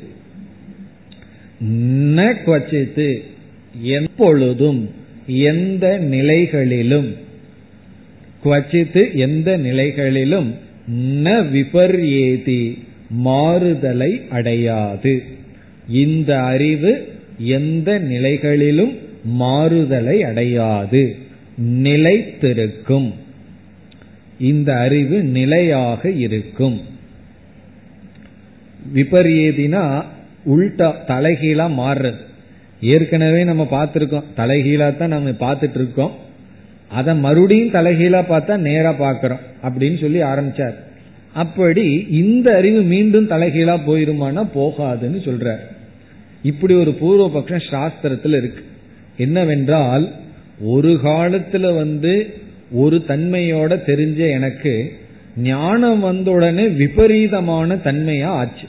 ந குவச்சித்து எப்பொழுதும் எந்த நிலைகளிலும் குவச்சித்து எந்த நிலைகளிலும் ந விபர்யேதி மாறுதலை அடையாது. இந்த அறிவு எந்த நிலைகளிலும் மாறுதலை அடையாது. நிலைத்திருக்கும். இந்த அறிவு நிலையாக இருக்கும். விபரீதினா உள்டா தலைகீழா மாறுறது. ஏற்கனவே நம்ம பார்த்துருக்கோம். தலைகீழா தான் நம்ம பார்த்துட்டு இருக்கோம் அதை மறுபடியும் தலைகீழா பார்த்தா நேரா பார்க்கிறோம் அப்படின்னு சொல்லி ஆரம்பிச்சார். அப்படி இந்த அறிவு மீண்டும் தலைகீழா போயிருமானா போகாதுன்னு சொல்றார். இப்படி ஒரு பூர்வ பட்சம் சாஸ்திரத்தில் இருக்கு. என்னவென்றால் ஒரு காலத்துல வந்து ஒரு தன்மையோட தெரிஞ்ச எனக்கு ஞானம் வந்த உடனே விபரீதமான தன்மையா ஆச்சு.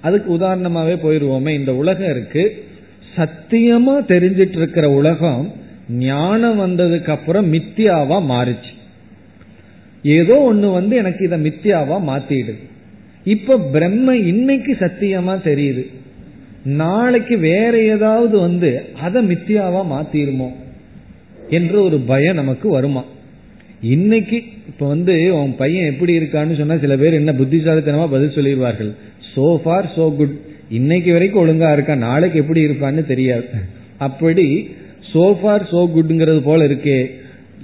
அதுக்கு உதாரணமாவே போயிருவோமே இந்த உலகம் இருக்கு. சத்தியமா தெரிஞ்சிட்டு இருக்கிற உலகம் ஞானம் வந்ததுக்கு அப்புறம் மித்தியாவா மாறுச்சு. ஏதோ ஒண்ணு வந்து எனக்கு இதை மித்தியாவா மாத்திடுது. இப்ப பிரம்ம இன்னைக்கு சத்தியமா தெரியுது. நாளைக்கு வேற ஏதாவது வந்து அதை மித்தியாவா மாத்திருமோ என்ற ஒரு பயம் நமக்கு வருமா? இன்னைக்கு இப்ப வந்து உன் பையன் எப்படி இருக்கான்னு சொன்னா சில பேர் என்ன புத்திசாலித்தனமா பதில் சொல்லிடுவார்கள். சோ ஃபார் சோ குட் இன்னைக்கு வரைக்கும் ஒழுங்கா இருக்கா? நாளைக்கு எப்படி இருப்பான்னு தெரியாது. அப்படி சோ ஃபார் சோ குட்ங்கிறது போல இருக்கே.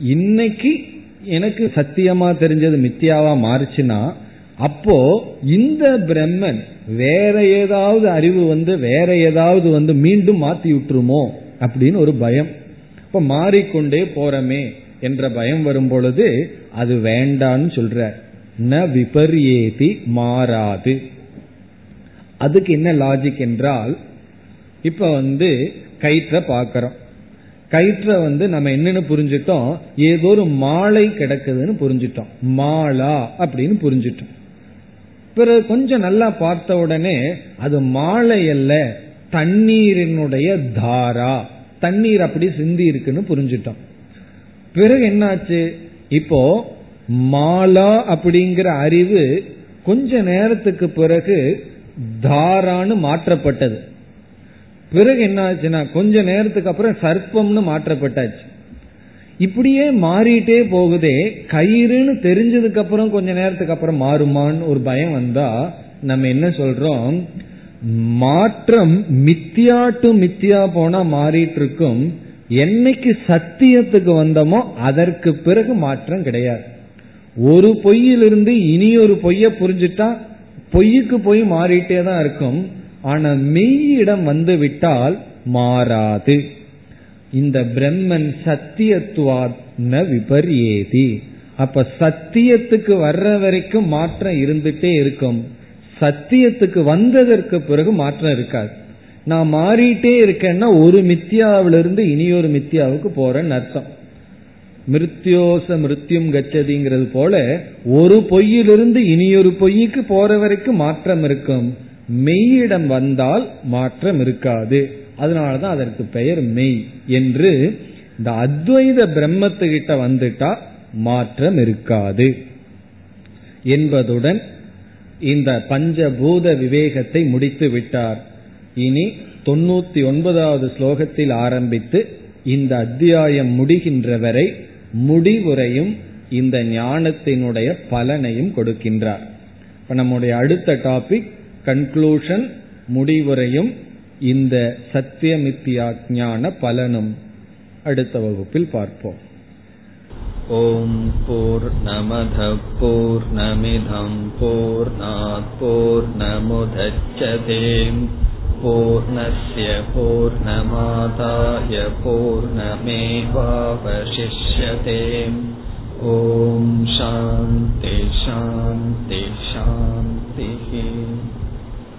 இன்னைக்கு எனக்கு சத்தியமா தெரிஞ்சது மித்தியாவா மாறுச்சுன்னா அப்போ இந்த பிரம்மன் வேற ஏதாவது அறிவு வந்து வேற ஏதாவது வந்து மீண்டும் மாத்தி விட்டுருமோ அப்படின்னு ஒரு பயம். இப்ப மாறிக்கொண்டே போறமே என்ற பயம் வரும் பொழுது அது வேண்டான்னு சொல்ற ந விபரியேதி மாறாது. அதுக்கு என்ன லாஜிக் என்றால் இப்ப வந்து கயிற்ற பாக்கிறோம் கயிற்ற வந்து நம்ம என்னன்னு புரிஞ்சிட்டோம் ஏதோ ஒரு மாலை கிடக்குதுன்னு புரிஞ்சிட்டோம். மாலா அப்படின்னு புரிஞ்சிட்டோம். பிறகு கொஞ்சம் நல்லா பார்த்த உடனே அது மாலை அல்ல தண்ணீரினுடைய தாரா. தண்ணீர் அப்படி சிந்தி இருக்குன்னு புரிஞ்சிட்டோம். பிறகு என்னாச்சு? இப்போ மாலா அப்படிங்கிற அறிவு கொஞ்ச நேரத்துக்கு பிறகு தாரான்னு மாற்றப்பட்டது. பிறகு என்ன ஆச்சுன்னா கொஞ்ச நேரத்துக்கு அப்புறம் சர்ப்பம்னு மாற்றப்பட்டாச்சு. இப்படியே மாறிட்டே போகுதே கயிறுன்னு தெரிஞ்சதுக்கு அப்புறம் கொஞ்ச நேரத்துக்கு அப்புறம் மாறுமான்னு ஒரு பயம் வந்தா நம்ம என்ன சொல்றோம்? மாற்றம் மித்தியா டு மித்தியா போனா மாறிட்டு இருக்கும் என்னைக்கு சத்தியத்துக்கு வந்தோமோ அதற்கு பிறகு மாற்றம் கிடையாது. ஒரு பொய்யிலிருந்து இனி ஒரு பொய்ய புரிஞ்சுட்டா பொய்யுக்கு பொய் மாறிட்டே தான் இருக்கும். ஆனா மெய்யிடம் வந்து விட்டால் மாறாது. இந்த பிரம்மன் சத்தியத்துவாத் ந விபர்யேதி. அப்ப சத்தியத்துக்கு வர்ற வரைக்கும் மாற்றம் இருந்துட்டே இருக்கும். சத்தியத்துக்கு வந்ததற்கு பிறகு மாற்றம் இருக்காது. நான் மாறிட்டே இருக்கேன்னா ஒரு மித்தியாவிலிருந்து இனி ஒரு மித்தியாவுக்கு போறேன்னு அர்த்தம். மிருத்யோச மிருத்யும் கச்சதிங்கிறது போல ஒரு பொய்யிலிருந்து இனியொரு பொய்க்கு போற வரைக்கும் மாற்றம் இருக்கும். மெய்யிடம் வந்தால் மாற்றம் இருக்காது. அதனாலதான் அதற்கு பெயர் மெய் என்று இந்த அத்வைத பிரம்மத்துக்கிட்ட வந்துட்டா மாற்றம் இருக்காது என்பதுடன் இந்த பஞ்சபூத விவேகத்தை முடித்து விட்டார். இனி தொண்ணூத்தி ஒன்பதாவது ஸ்லோகத்தில் ஆரம்பித்து இந்த அத்தியாயம் முடிகின்ற வரை முடிவுரையும் இந்த ஞானத்தினுடைய பலனையும் கொடுக்கின்றார். இப்ப நம்முடைய அடுத்த டாபிக் கன்க்ளூஷன் முடிவுரையும் இந்த சத்தியமித்யா ஞான பலனும் அடுத்த வகுப்பில் பார்ப்போம். ஓம் போர் நமத போர் நமிதம் போர் போர் நமுதச்சதேம் பூர்ணய பூர்ணமாதாய பூர்ணமேவாவசிஷ்யதேம். ஓம் சாந்தி சாந்தி சாந்திஹி.